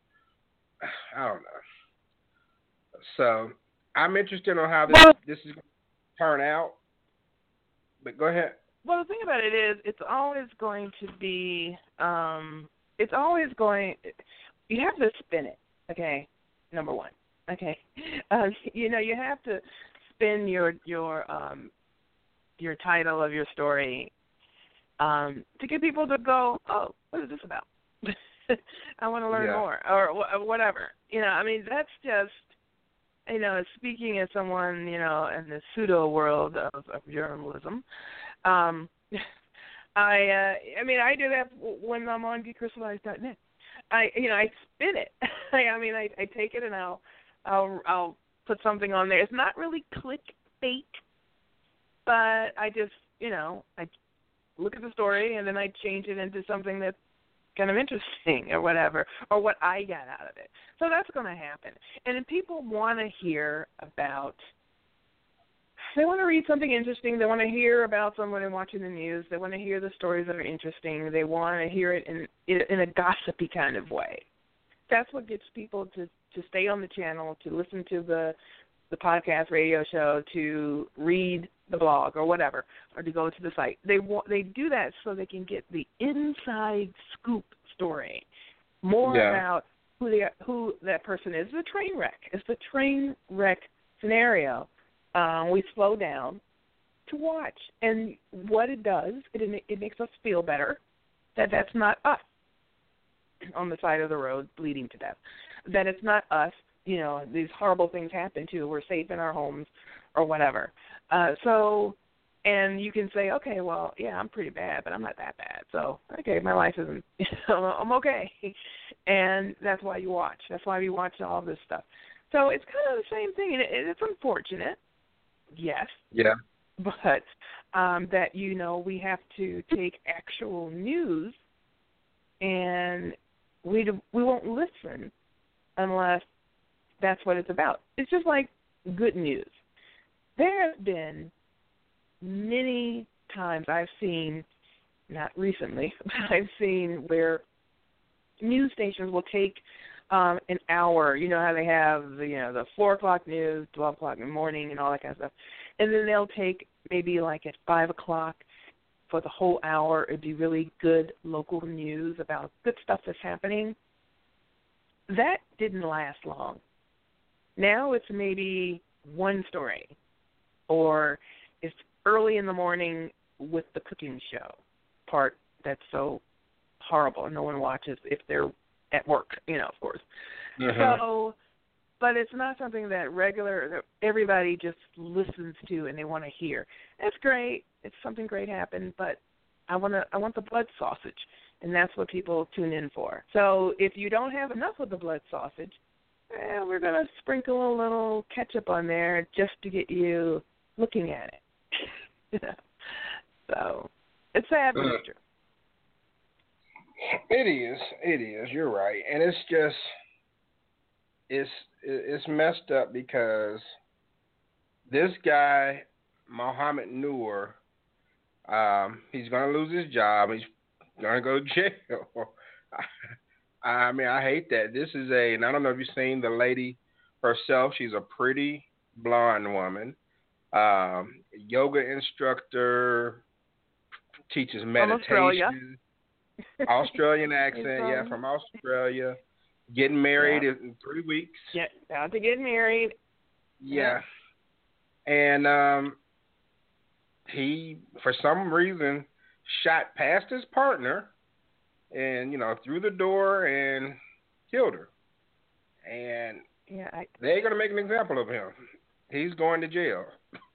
[SPEAKER 5] I don't know. So I'm interested on how this
[SPEAKER 9] Well-
[SPEAKER 5] this is going to turn out. But go ahead.
[SPEAKER 9] Well, the thing about it is, it's always going to be, um, it's always going. You have to spin it. Okay, number one. Okay, uh, you know you have to spin your your um your title of your story um to get people to go, oh, what is this about? I want to learn
[SPEAKER 5] Yeah.
[SPEAKER 9] more, or wh- whatever. You know, I mean, that's just you know, speaking as someone, you know, in the pseudo world of, of journalism, um, I, uh, I mean, I do that when I'm on getcrystalized.net. I, you know, I spin it. I, I mean, I, I take it and I'll, I'll, I'll put something on there. It's not really clickbait, but I just, you know, I look at the story and then I change it into something that's kind of interesting or whatever, or what I got out of it. So that's going to happen. And if people want to hear about, they want to read something interesting, they want to hear about someone watching the news, they want to hear the stories that are interesting, they want to hear it in in a gossipy kind of way. That's what gets people to to stay on the channel, to listen to the the podcast radio show, to read the blog or whatever, or to go to the site. They want they do that so they can get the inside scoop story, more
[SPEAKER 5] Yeah.
[SPEAKER 9] about who they who that person is. The train wreck. It's the train wreck scenario. Um, we slow down to watch, and what it does, it it makes us feel better that that's not us on the side of the road bleeding to death. That it's not us. You know, these horrible things happen to We're safe in our homes or whatever. Uh, so, and you can say, okay, well, yeah, I'm pretty bad, but I'm not that bad. So, okay, my life isn't. I'm okay, and that's why you watch. That's why we watch all this stuff. So it's kind of the same thing, and it, it's unfortunate, yes,
[SPEAKER 5] Yeah.
[SPEAKER 9] but um, that you know we have to take actual news, and we we won't listen unless that's what it's about. It's just like good news. There have been many times I've seen, not recently, but I've seen where news stations will take um an hour. You know how they have the you know the four o'clock news, twelve o'clock in the morning, and all that kind of stuff, and then they'll take maybe like at five o'clock for the whole hour. It'd be really good local news about good stuff that's happening. That didn't last long. Now it's maybe one story, or it's early in the morning with the cooking show part that's so horrible and no one watches if they're at work, you know, of course.
[SPEAKER 5] Mhm.
[SPEAKER 9] So, but it's not something that regular that everybody just listens to and they want to hear. That's great. It's something great happened, but I want to I want the blood sausage, and that's what people tune in for. So if you don't have enough of the blood sausage, eh, we're gonna sprinkle a little ketchup on there just to get you looking at it. so it's sad, but it's true.
[SPEAKER 5] It is. It is. You're right, and it's just it's it's messed up because this guy Mohammed Noor, um, he's gonna lose his job. He's gonna go to jail. I mean, I hate that. This is a, and I don't know if you've seen the lady herself. She's a pretty blonde woman, um, yoga instructor, teaches meditation, Australia. Australian accent, yeah,
[SPEAKER 9] from-
[SPEAKER 5] Australia. Getting married in three weeks.
[SPEAKER 9] Yeah, about to get married.
[SPEAKER 5] Yeah. And um he for some reason shot past his partner and you know through the door and killed her. And
[SPEAKER 9] yeah, I,
[SPEAKER 5] they're gonna make an example of him. He's going to jail.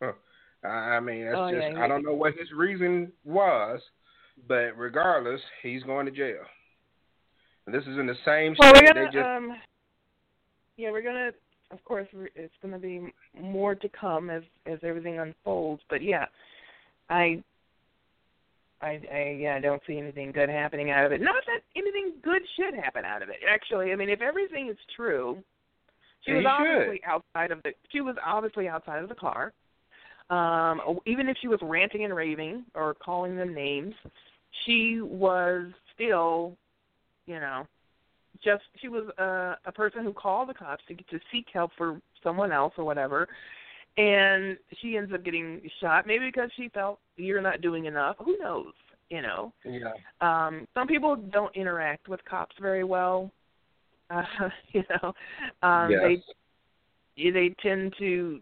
[SPEAKER 5] I mean, that's
[SPEAKER 9] oh,
[SPEAKER 5] just
[SPEAKER 9] yeah,
[SPEAKER 5] I don't know what his reason was, but regardless, he's going to jail. And this is in the same
[SPEAKER 9] well,
[SPEAKER 5] state.
[SPEAKER 9] we're gonna,
[SPEAKER 5] just,
[SPEAKER 9] um, yeah, we're gonna. Of course, it's gonna be more to come as as everything unfolds. But yeah, I I, I yeah, I don't see anything good happening out of it. Not that anything good should happen out of it. Actually, I mean, if everything is true, she was obviously outside of the. She was obviously outside of the car. Um, even if she was ranting and raving or calling them names, she was still, you know, just she was a, a person who called the cops to to seek help for someone else or whatever, and she ends up getting shot. Maybe because she felt you're not doing enough. Who knows? You know.
[SPEAKER 5] Yeah.
[SPEAKER 9] Um, some people don't interact with cops very well. Uh, you know, um,
[SPEAKER 5] yes.
[SPEAKER 9] they they tend to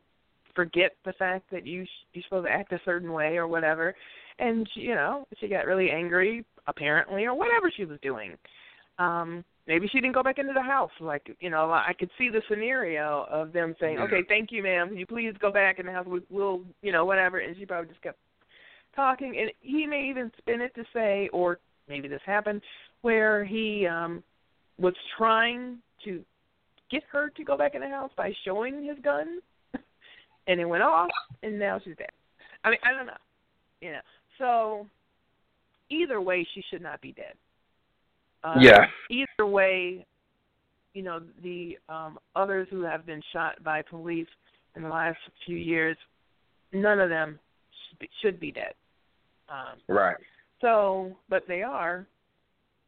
[SPEAKER 9] forget the fact that you you're supposed to act a certain way or whatever. And she, you know, she got really angry apparently or whatever she was doing. Um, maybe she didn't go back into the house. Like, you know, I could see the scenario of them saying,
[SPEAKER 5] Yeah.
[SPEAKER 9] "Okay, thank you, ma'am. Can you please go back in the house? We, we'll, you know, whatever." And she probably just kept talking. And he may even spin it to say, or maybe this happened, where he um was trying to get her to go back in the house by showing his gun, and it went off, and now she's dead. I mean, I don't know, you know. So either way, she should not be dead. Uh,
[SPEAKER 5] Yeah.
[SPEAKER 9] Either way, you know, the um, others who have been shot by police in the last few years, none of them should be, should be dead. Um,
[SPEAKER 5] Right.
[SPEAKER 9] so, but they are,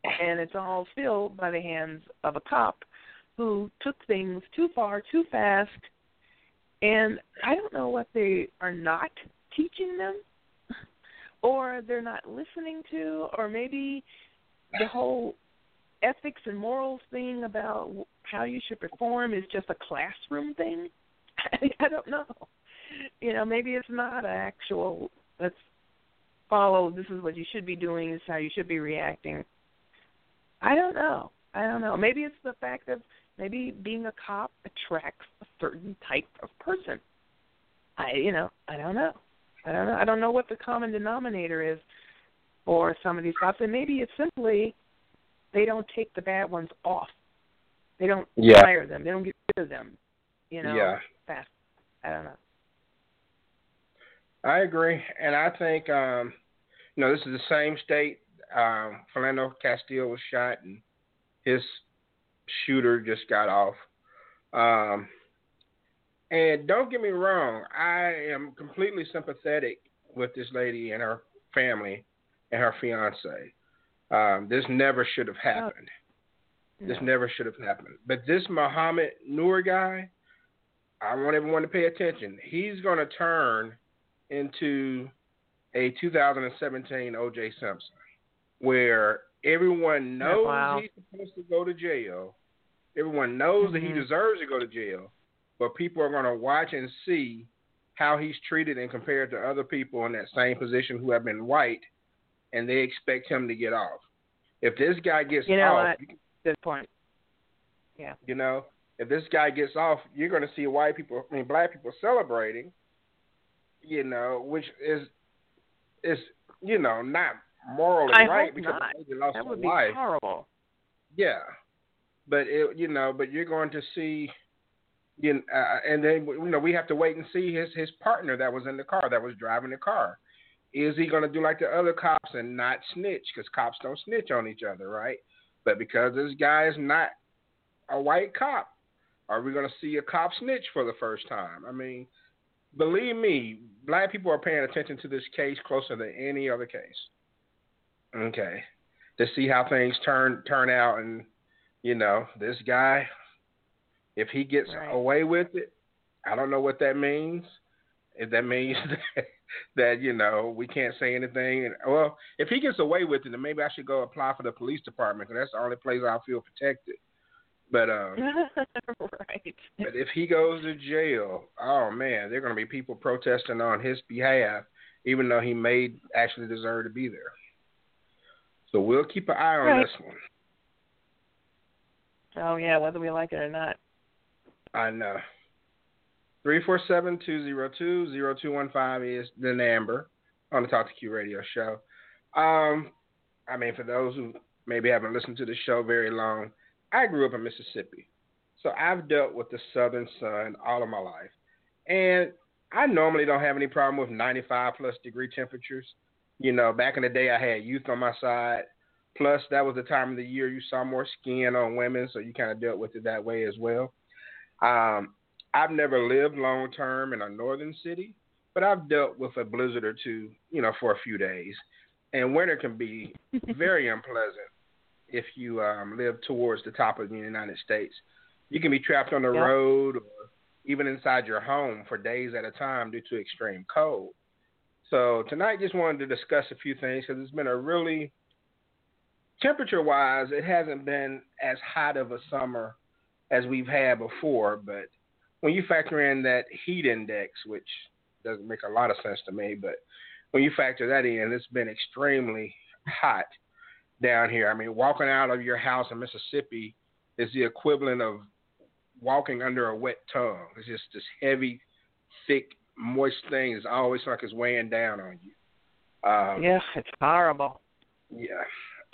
[SPEAKER 9] and it's all still by the hands of a cop who took things too far, too fast, and I don't know what they are not teaching them, or they're not listening to, or maybe the whole ethics and morals thing about how you should perform is just a classroom thing. I don't know. You know, maybe it's not an actual. Let's follow. This is what you should be doing. This is how you should be reacting. I don't know. I don't know. Maybe it's the fact that maybe being a cop attracts a certain type of person. I, you know, I don't know. I don't know. I don't know what the common denominator is for some of these cops, and maybe it's simply they don't take the bad ones off. They don't
[SPEAKER 5] Yeah.
[SPEAKER 9] fire them. They don't get rid of them. You know,
[SPEAKER 5] Yeah.
[SPEAKER 9] fast. I don't know.
[SPEAKER 5] I agree, and I think um, you know this is the same state. Um, Philando Castile was shot, and his shooter just got off. Um, and don't get me wrong, I am completely sympathetic with this lady and her family and her fiance. Um, this never should have happened. This
[SPEAKER 9] No.
[SPEAKER 5] never should have happened. But this Muhammad Noor guy, I want everyone to pay attention. He's going to turn into a 2017 O.J. Simpson, where everyone knows
[SPEAKER 9] wow.
[SPEAKER 5] he's supposed to go to jail. Everyone knows that he
[SPEAKER 9] Mhm.
[SPEAKER 5] deserves to go to jail, but people are going to watch and see how he's treated and compared to other people in that same position who have been white, and they expect him to get off. If this guy gets
[SPEAKER 9] You know
[SPEAKER 5] off,
[SPEAKER 9] what? Good point. Yeah.
[SPEAKER 5] you know, if this guy gets off, you're going to see white people, I mean, black people celebrating, you know, which is is you know not morally
[SPEAKER 9] I
[SPEAKER 5] right because
[SPEAKER 9] not.
[SPEAKER 5] they lost
[SPEAKER 9] That would be
[SPEAKER 5] life.
[SPEAKER 9] horrible.
[SPEAKER 5] Yeah, but it, you know, but you're going to see, you know, uh, and then you know we have to wait and see his his partner that was in the car that was driving the car. Is he going to do like the other cops and not snitch? Because cops don't snitch on each other, right? But because this guy is not a white cop, are we going to see a cop snitch for the first time? I mean, believe me, black people are paying attention to this case closer than any other case. Okay, to see how things turn turn out, and you know, this guy, if he gets
[SPEAKER 9] Right.
[SPEAKER 5] away with it, I don't know what that means. If that means that, that you know we can't say anything, and well, if he gets away with it, then maybe I should go apply for the police department because that's the only place I feel protected. But um,
[SPEAKER 9] right.
[SPEAKER 5] but if he goes to jail, oh man, there are going to be people protesting on his behalf, even though he may actually deserve to be there. So we'll keep an eye on
[SPEAKER 9] right.
[SPEAKER 5] this one.
[SPEAKER 9] Oh yeah, whether we like it or not.
[SPEAKER 5] I know. Three four seven two zero two zero two one five is the number on the Talk 2 Q radio show. Um, I mean, for those who maybe haven't listened to the show very long, I grew up in Mississippi. So I've dealt with the southern sun all of my life. And I normally don't have any problem with 95 plus degree temperatures. You know, back in the day, I had youth on my side. Plus, that was the time of the year you saw more skin on women, so you kind of dealt with it that way as well. Um, I've never lived long term in a northern city, but I've dealt with a blizzard or two, you know, for a few days. And winter can be very unpleasant if you um, live towards the top of the United States. You can be trapped on the
[SPEAKER 9] yeah.
[SPEAKER 5] road or even inside your home for days at a time due to extreme cold. So tonight, just wanted to discuss a few things because it's been a really temperature wise, it hasn't been as hot of a summer as we've had before. But when you factor in that heat index, which doesn't make a lot of sense to me, but when you factor that in, it's been extremely hot down here. I mean, walking out of your house in Mississippi is the equivalent of walking under a wet tongue. It's just this heavy, thick, moist thing. It's always like it's weighing down on you. Um,
[SPEAKER 9] yeah, it's horrible.
[SPEAKER 5] Yeah.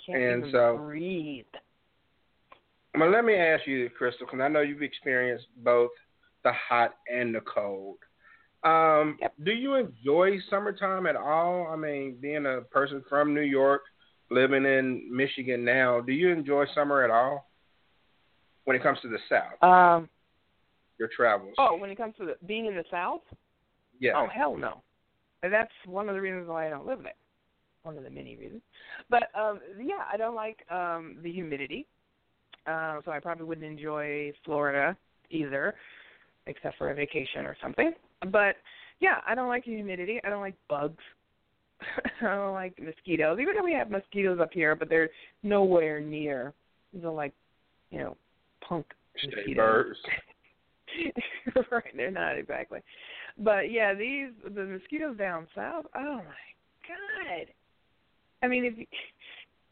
[SPEAKER 9] Can't
[SPEAKER 5] and
[SPEAKER 9] even
[SPEAKER 5] so,
[SPEAKER 9] breathe.
[SPEAKER 5] Well, let me ask you, Crystal, because I know you've experienced both the hot and the cold. Um,
[SPEAKER 9] yep.
[SPEAKER 5] Do you enjoy summertime at all? I mean, being a person from New York, living in Michigan now, do you enjoy summer at all? When it comes to the South,
[SPEAKER 9] um,
[SPEAKER 5] your travels.
[SPEAKER 9] Oh, when it comes to the, being in the South?
[SPEAKER 5] Yeah.
[SPEAKER 9] Oh hell no. And that's one of the reasons why I don't live there. One of the many reasons. But um yeah, I don't like um the humidity. Uh, so I probably wouldn't enjoy Florida either, except for a vacation or something. But yeah, I don't like humidity. I don't like bugs. I don't like mosquitoes. Even though we have mosquitoes up here, but they're nowhere near. They're like, you know, punk mosquitoes. right, they're not exactly. But yeah, these the mosquitoes down south. Oh my god! I mean, if you,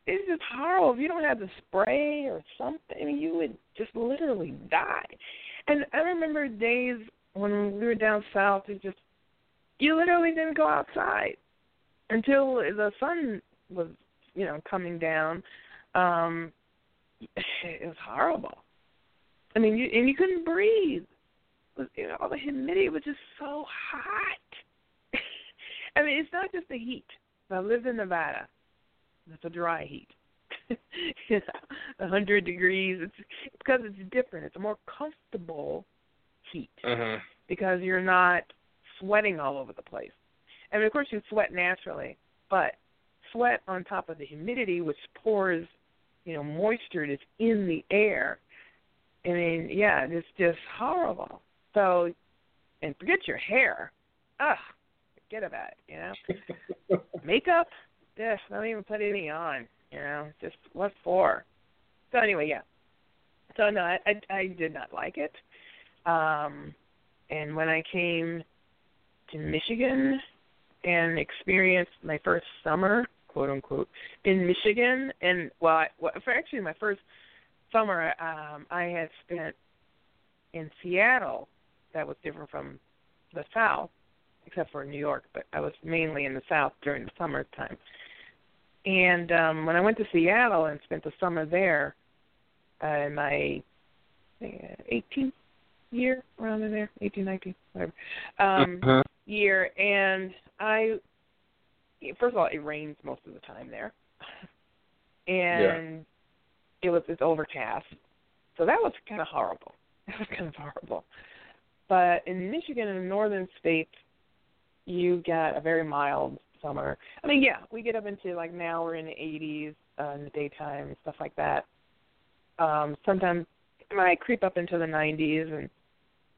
[SPEAKER 9] it's just horrible. If you don't have the spray or something, I mean, you would just literally die. And I remember days when we were down south. It just you literally didn't go outside until the sun was, you know, coming down. Um, it was horrible. I mean, you, and you couldn't breathe. You know, all the humidity was just so hot. I mean, it's not just the heat. I lived in Nevada. It's a dry heat. you know, a hundred degrees. It's because it's different. It's a more comfortable heat
[SPEAKER 5] uh-huh.
[SPEAKER 9] because you're not sweating all over the place. I mean, of course, you sweat naturally, but sweat on top of the humidity, which pours, you know, moisture that's in the air. I mean, yeah, it's just horrible. So, and forget your hair. Ugh, forget about it. You know, makeup. Yeah, don't even put any on. You know, just what for? So anyway, yeah. So no, I I, I did not like it. Um, and when I came to Michigan and experienced my first summer, quote unquote, in Michigan, and well, I, well for actually my first summer, um, I had spent in Seattle. That was different from the South, except for New York. But I was mainly in the South during the summertime. And um, when I went to Seattle and spent the summer there, uh, in my uh, 18th year, around in there, 18, 19, whatever, um,
[SPEAKER 5] uh-huh.
[SPEAKER 9] year, and I, first of all, it rains most of the time there, and it was it's overcast, so that was kind of horrible. That was kind of horrible. But in Michigan and the northern states, you got a very mild summer. I mean, yeah, we get up into like now we're in the 80s uh, in the daytime and stuff like that. Um, sometimes it might creep up into the 90s, and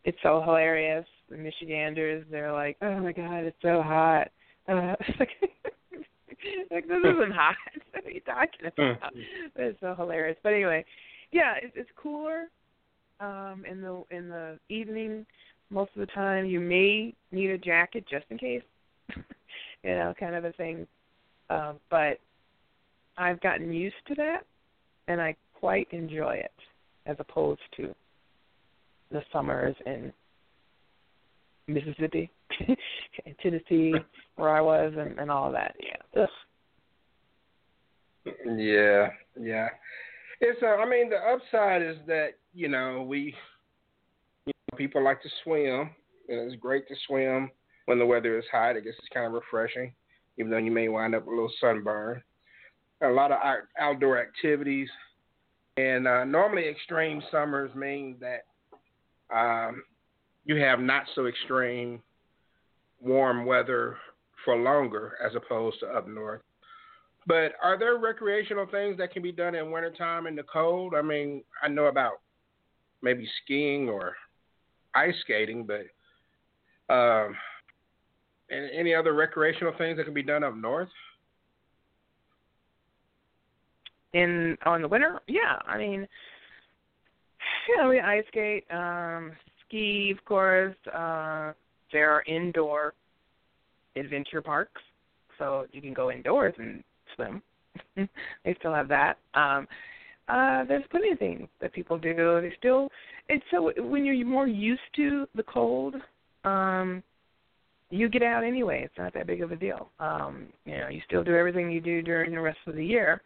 [SPEAKER 9] it's so hilarious. The Michiganders, they're like, "Oh my God, it's so hot." Uh, like like this isn't hot. what are you talking about? it's so hilarious. But anyway, yeah, it's, it's cooler um, in the in the evening. Most of the time, you may need a jacket just in case. You know, kind of a thing. Uh, but I've gotten used to that, and I quite enjoy it, as opposed to the summers in Mississippi, Tennessee, where I was, and, and all that. Yeah. Ugh.
[SPEAKER 5] Yeah, yeah. It's. Uh, I mean, the upside is that you know we, you know, people like to swim, and it's great to swim when the weather is hot. I guess it's kind of refreshing, even though you may wind up with a little sunburn. A lot of outdoor activities, and uh, normally extreme summers mean that um, you have not so extreme warm weather for longer as opposed to up north. But are there recreational things that can be done in wintertime in the cold? I mean, I know about maybe skiing or ice skating, but um, any other recreational things that can be done up north?
[SPEAKER 9] In on the winter, yeah. I mean, know, we ice skate, um, ski, of course. Uh, there are indoor adventure parks, so you can go indoors and swim. they still have that. Um, uh, there's plenty of things that people do. They still, it's so when you're more used to the cold, um, you get out anyway. It's not that big of a deal. Um, you know, you still do everything you do during the rest of the year.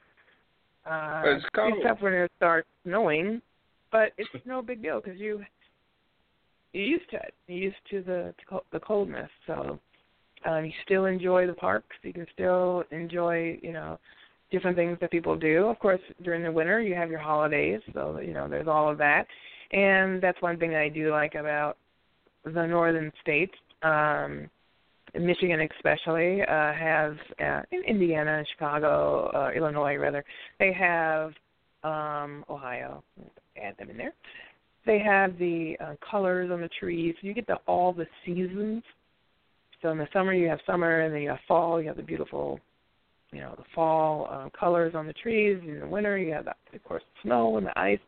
[SPEAKER 9] Uh,
[SPEAKER 5] it's cold.
[SPEAKER 9] except when it starts snowing, but it's no big deal because you you're used to it. You're used to the the coldness. So um, you still enjoy the parks. You can still enjoy, you know, different things that people do. Of course, during the winter, you have your holidays, so you know there's all of that, and that's one thing that I do like about the northern states. Um, Michigan especially uh, has uh, in Indiana Chicago, uh, Illinois rather, they have um, Ohio. Add them in there. They have the uh, colors on the trees. You get the all the seasons so in the summer you have summer, and then you have fall. You have the beautiful, you know, the fall uh, colors on the trees. In the winter you have, the, of course, the snow and the ice.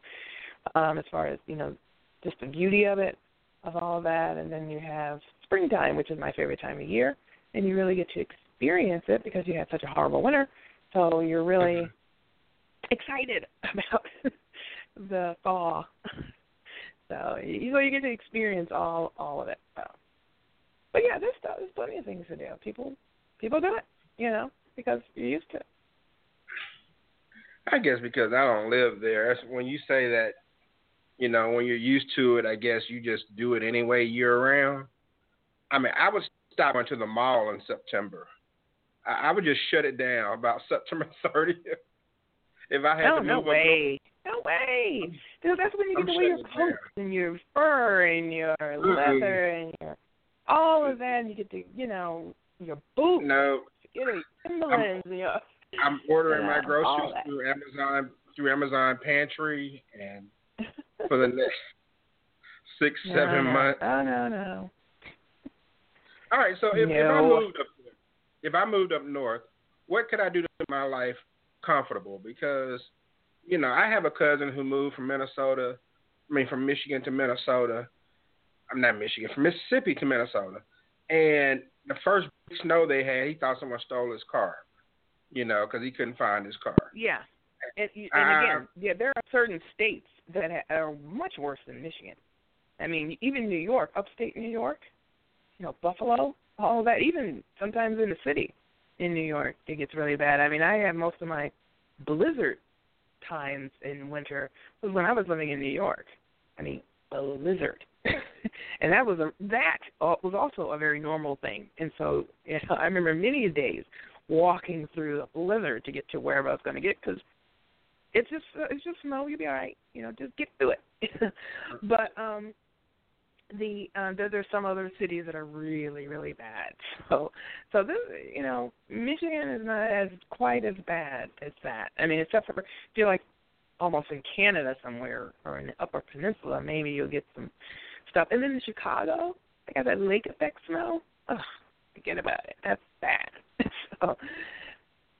[SPEAKER 9] Um, as far as you know, just the beauty of it, of all of that, and then you have springtime, which is my favorite time of year, and you really get to experience it because you had such a horrible winter. So you're really excited about the fall. So you, so you get to experience all all of it. So but yeah, there's there's plenty of things to do. People people do it, you know, because you're used to it.
[SPEAKER 5] I guess because I don't live there. That's when you say that, you know, when you're used to it, I guess you just do it anyway year round. I mean, I would stop going to the mall in September. I, I would just shut it down about September 30th. If I had
[SPEAKER 9] oh,
[SPEAKER 5] to
[SPEAKER 9] no
[SPEAKER 5] move
[SPEAKER 9] way. No way. Dude, that's when you get
[SPEAKER 5] I'm
[SPEAKER 9] to wear your coats and your fur and your leather and your all of that, you get to, you know, your boots,
[SPEAKER 5] No,
[SPEAKER 9] you know, Timberlands, and your.
[SPEAKER 5] I'm ordering my groceries through Amazon through Amazon Pantry, and for the next six
[SPEAKER 9] No,
[SPEAKER 5] seven
[SPEAKER 9] no.
[SPEAKER 5] months.
[SPEAKER 9] Oh no, no.
[SPEAKER 5] All right, so if, if I moved up, if I moved up north, what could I do to make my life comfortable? Because you know, I have a cousin who moved from Minnesota, I mean, from Michigan to Minnesota. I'm not Michigan, from Mississippi to Minnesota, and the first big snow they had, he thought someone stole his car. You know, because he couldn't find his car.
[SPEAKER 9] Yeah. And, and again, yeah, there are certain states that are much worse than Michigan. I mean, even New York, upstate New York, you know, Buffalo, all that. Even sometimes in the city, in New York, it gets really bad. I mean, I have most of my blizzard times in winter was when I was living in New York. I mean, blizzard, and that was a that was also a very normal thing. And so, you know, I remember many days walking through the blizzard to get to wherever I was going to get because it's just uh, it's just snow. You'll be all right. You know, just get through it. but um, the uh, there, there's some other cities that are really really bad. So so this you know Michigan is not as quite as bad as that. I mean, except for I feel like almost in Canada somewhere or in the Upper Peninsula, maybe you'll get some stuff. And then in Chicago, they got that lake effect snow. Ugh, forget about it. That's bad. so,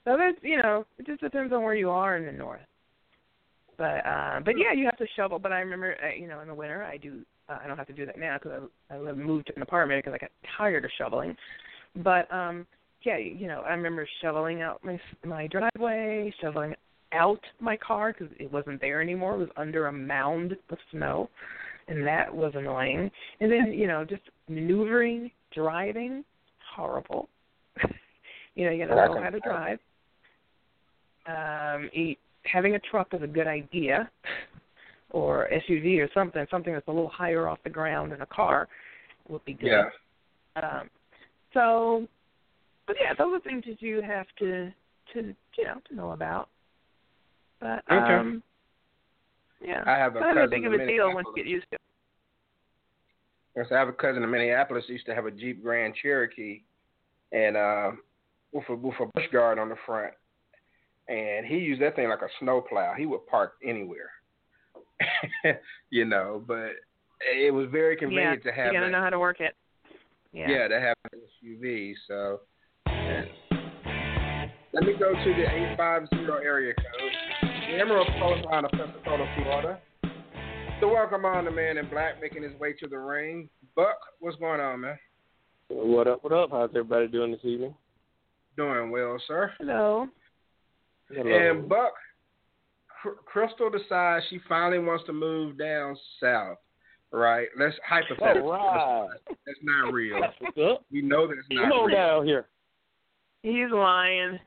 [SPEAKER 9] so that's you know, it just depends on where you are in the north. But uh, but yeah, you have to shovel. But I remember, uh, you know, in the winter, I do. Uh, I don't have to do that now because I, I moved to an apartment because I got tired of shoveling. But um, yeah, you know, I remember shoveling out my my driveway, shoveling out my car because it wasn't there anymore. It was under a mound of snow, and that was annoying. And then you know, just maneuvering, driving, horrible. you know, you gotta know how to drive. Um, eat, having a truck is a good idea, or SUV or something, something that's a little higher off the ground than a car would be good.
[SPEAKER 5] Yeah.
[SPEAKER 9] Um, so, but yeah, those are things that you have to to you know to know about. But
[SPEAKER 5] Okay.
[SPEAKER 9] um, yeah,
[SPEAKER 5] I have a
[SPEAKER 9] not
[SPEAKER 5] cousin
[SPEAKER 9] big of a
[SPEAKER 5] in
[SPEAKER 9] deal once you get used to. it.
[SPEAKER 5] Yes, I have a cousin in Minneapolis used to have a Jeep Grand Cherokee, and uh, with a with a bush guard on the front, and he used that thing like a snowplow. He would park anywhere, you know. But it was very convenient
[SPEAKER 9] yeah,
[SPEAKER 5] to have
[SPEAKER 9] you gotta
[SPEAKER 5] that.
[SPEAKER 9] know how to work it. Yeah.
[SPEAKER 5] Yeah, to have an SUV. So and let me go to the eight five zero area code. The Emerald Coast line of Pensacola, Florida. So welcome on the man in black making his way to the ring. Buck, what's going on, man?
[SPEAKER 11] What up? What up? How's everybody doing this evening?
[SPEAKER 5] Doing well, sir.
[SPEAKER 9] Hello. Hello.
[SPEAKER 5] And Buck, Cr- Crystal decides she finally wants to move down south. Right? Let's hypothetical.
[SPEAKER 11] All right.
[SPEAKER 5] That's not real. We know that's not
[SPEAKER 11] Come on
[SPEAKER 5] real.
[SPEAKER 11] down here.
[SPEAKER 9] He's lying.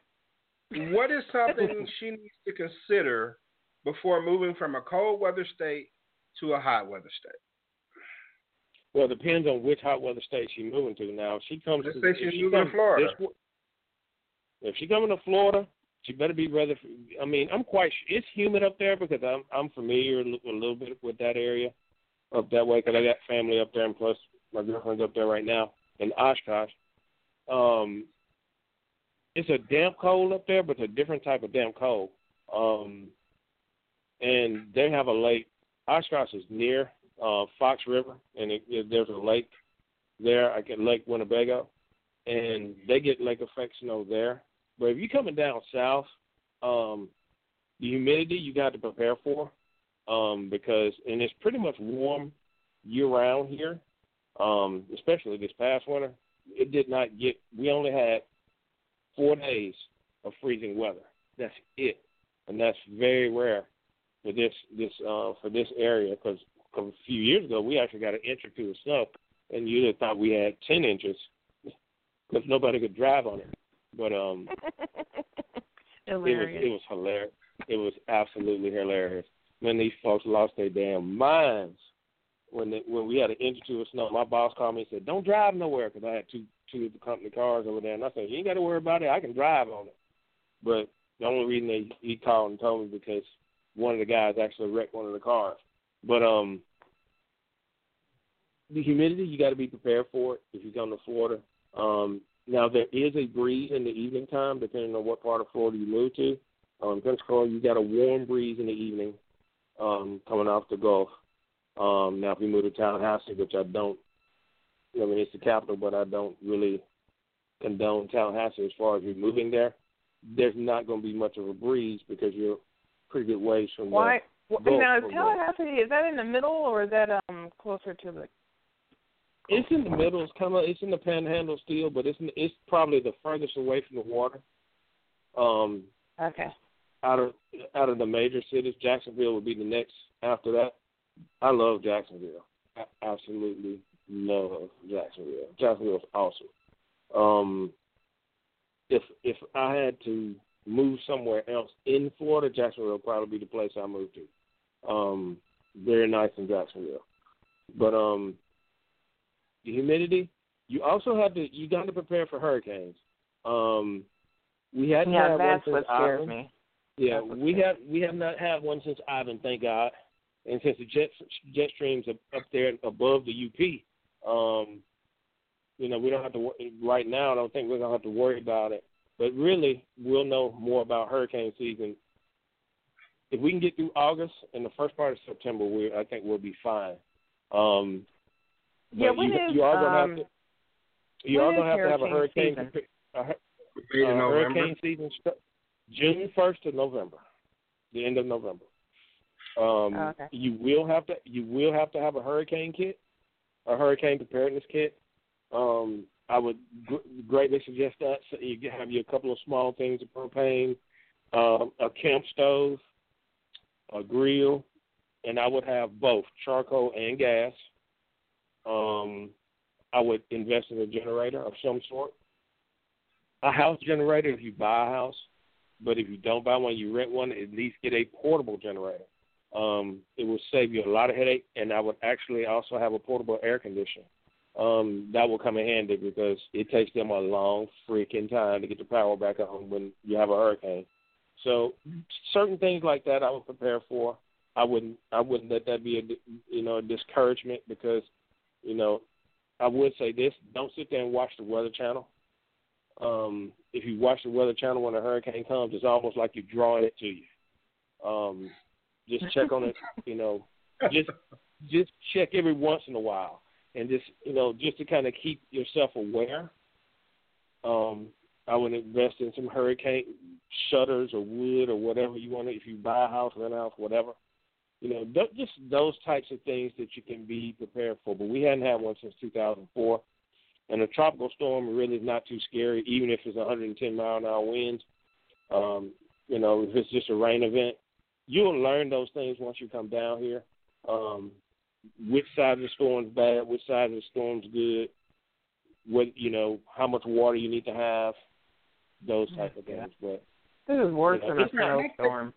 [SPEAKER 5] What is something she needs to consider before moving from a cold weather state to a hot weather state?
[SPEAKER 11] Well, it depends on which hot weather state she's moving to. Now, if she comes.
[SPEAKER 5] Let's
[SPEAKER 11] to,
[SPEAKER 5] say
[SPEAKER 11] if
[SPEAKER 5] she's
[SPEAKER 11] she
[SPEAKER 5] moving to Florida.
[SPEAKER 11] this if she coming to Florida, she better be rather. I mean, I'm quite. It's humid up there because I'm I'm familiar a a little bit with that area up that way because I got family up there, and plus my girlfriend's up there right now in Oshkosh. Um, it's a damp cold up there, but it's a different type of damp cold. Um, and they have a lake. Oshkosh is near uh, Fox River, and it, it, there's a lake there. I get Lake Winnebago, and they get lake effect snow there. But if you're coming down south, um, the humidity you got to prepare for, um, because and it's pretty much warm year round here. Um, especially this past winter, it did not get. We only had four days of freezing weather. That's it, and that's very rare for this this uh, for this area because a few years ago we actually got an inch or two of snow, and you'd have thought we had ten inches because nobody could drive on it. But um, it was
[SPEAKER 9] Hilarious.
[SPEAKER 11] it was hilarious. It was absolutely hilarious. When these folks lost their damn minds when they, when we had an inch or two of snow. My boss called me and said, "Don't drive nowhere," because I had two two of the company cars over there, and I said, "You ain't got to worry about it. I can drive on it." But the only reason they he called and told me because one of the guys actually wrecked one of the cars. But um, the humidity you got to be prepared for it if you come to Florida. Um, now there is a breeze in the evening time, depending on what part of Florida you move to. Um, Pensacola, you got a warm breeze in the evening um, coming off the Gulf. Um, now, if you move to Tallahassee, which I don't, I mean it's the capital, but I don't really condone Tallahassee as far as removing there. There's not going to be much of a breeze because you're pretty good ways from
[SPEAKER 9] Why?
[SPEAKER 11] the Gulf
[SPEAKER 9] Now, is. Tallahassee is that in the middle or is that um closer to the?
[SPEAKER 11] It's in the middle. It's kind of it's in the panhandle still, but it's it's probably the furthest away from the water. Um,
[SPEAKER 9] Okay.
[SPEAKER 11] out of out of the major cities, Jacksonville would be the next after that. I love Jacksonville. I absolutely love Jacksonville. Jacksonville's awesome. Um, if if I had to move somewhere else in Florida, Jacksonville would probably be the place I move to. Um, very nice in Jacksonville, but um, the humidity. You also have to you got to prepare for hurricanes. Um, we hadn't
[SPEAKER 9] Yeah,
[SPEAKER 11] had one since
[SPEAKER 9] what scares
[SPEAKER 11] Ivan.
[SPEAKER 9] me.
[SPEAKER 11] Yeah,
[SPEAKER 9] That's
[SPEAKER 11] we
[SPEAKER 9] scares
[SPEAKER 11] have we have not had one since Ivan, thank God. And since the jet jet streams are up there above the UP, um, you know, we don't have to right now. I don't think we're gonna have to worry about it. But really, we'll know more about hurricane season if we can get through August and the first part of September. We I think we'll be fine. Um,
[SPEAKER 9] Yeah,
[SPEAKER 11] but
[SPEAKER 9] when
[SPEAKER 11] you,
[SPEAKER 9] is,
[SPEAKER 11] you are gonna
[SPEAKER 9] um,
[SPEAKER 11] have to you
[SPEAKER 9] when
[SPEAKER 11] are gonna have to have a
[SPEAKER 9] hurricane
[SPEAKER 11] hurricane
[SPEAKER 9] season?
[SPEAKER 11] a, hur-
[SPEAKER 5] Maybe
[SPEAKER 11] uh, hurricane season start June first to November, the end of November. Um,
[SPEAKER 9] Oh, okay.
[SPEAKER 11] You will have to you will have to have a hurricane kit, a hurricane preparedness kit. Um, I would greatly suggest that. So you have you a couple of small things of propane, um, a camp stove, a grill, and I would have both charcoal and gas. Um, I would invest in a generator of some sort. A house generator if you buy a house, but if you don't buy one, you rent one. At least get a portable generator. Um, it will save you a lot of headache, and I would actually also have a portable air conditioner. Um, that will come in handy because it takes them a long freaking time to get the power back on when you have a hurricane. So certain things like that I would prepare for. I wouldn't I wouldn't let that be a you know a discouragement because you know I would say this: don't sit there and watch the Weather Channel. Um, if you watch the Weather Channel when a hurricane comes, it's almost like you're drawing it to you. Um, just check on it, you know. Just just check every once in a while, and just you know, just to kind of keep yourself aware. Um, I would invest in some hurricane shutters or wood or whatever you want. To, if you buy a house, rent a house, whatever. You know, just those types of things that you can be prepared for. But we hadn't had one since 2004, and a tropical storm really is not too scary, even if it's 110 mile an hour winds. Um, you know, if it's just a rain event, you'll learn those things once you come down here. Um, which side of the storm's bad, which side of the storm's good, what you know, how much water you need to have, those type of things. But
[SPEAKER 9] this is worse you know, than a snowstorm.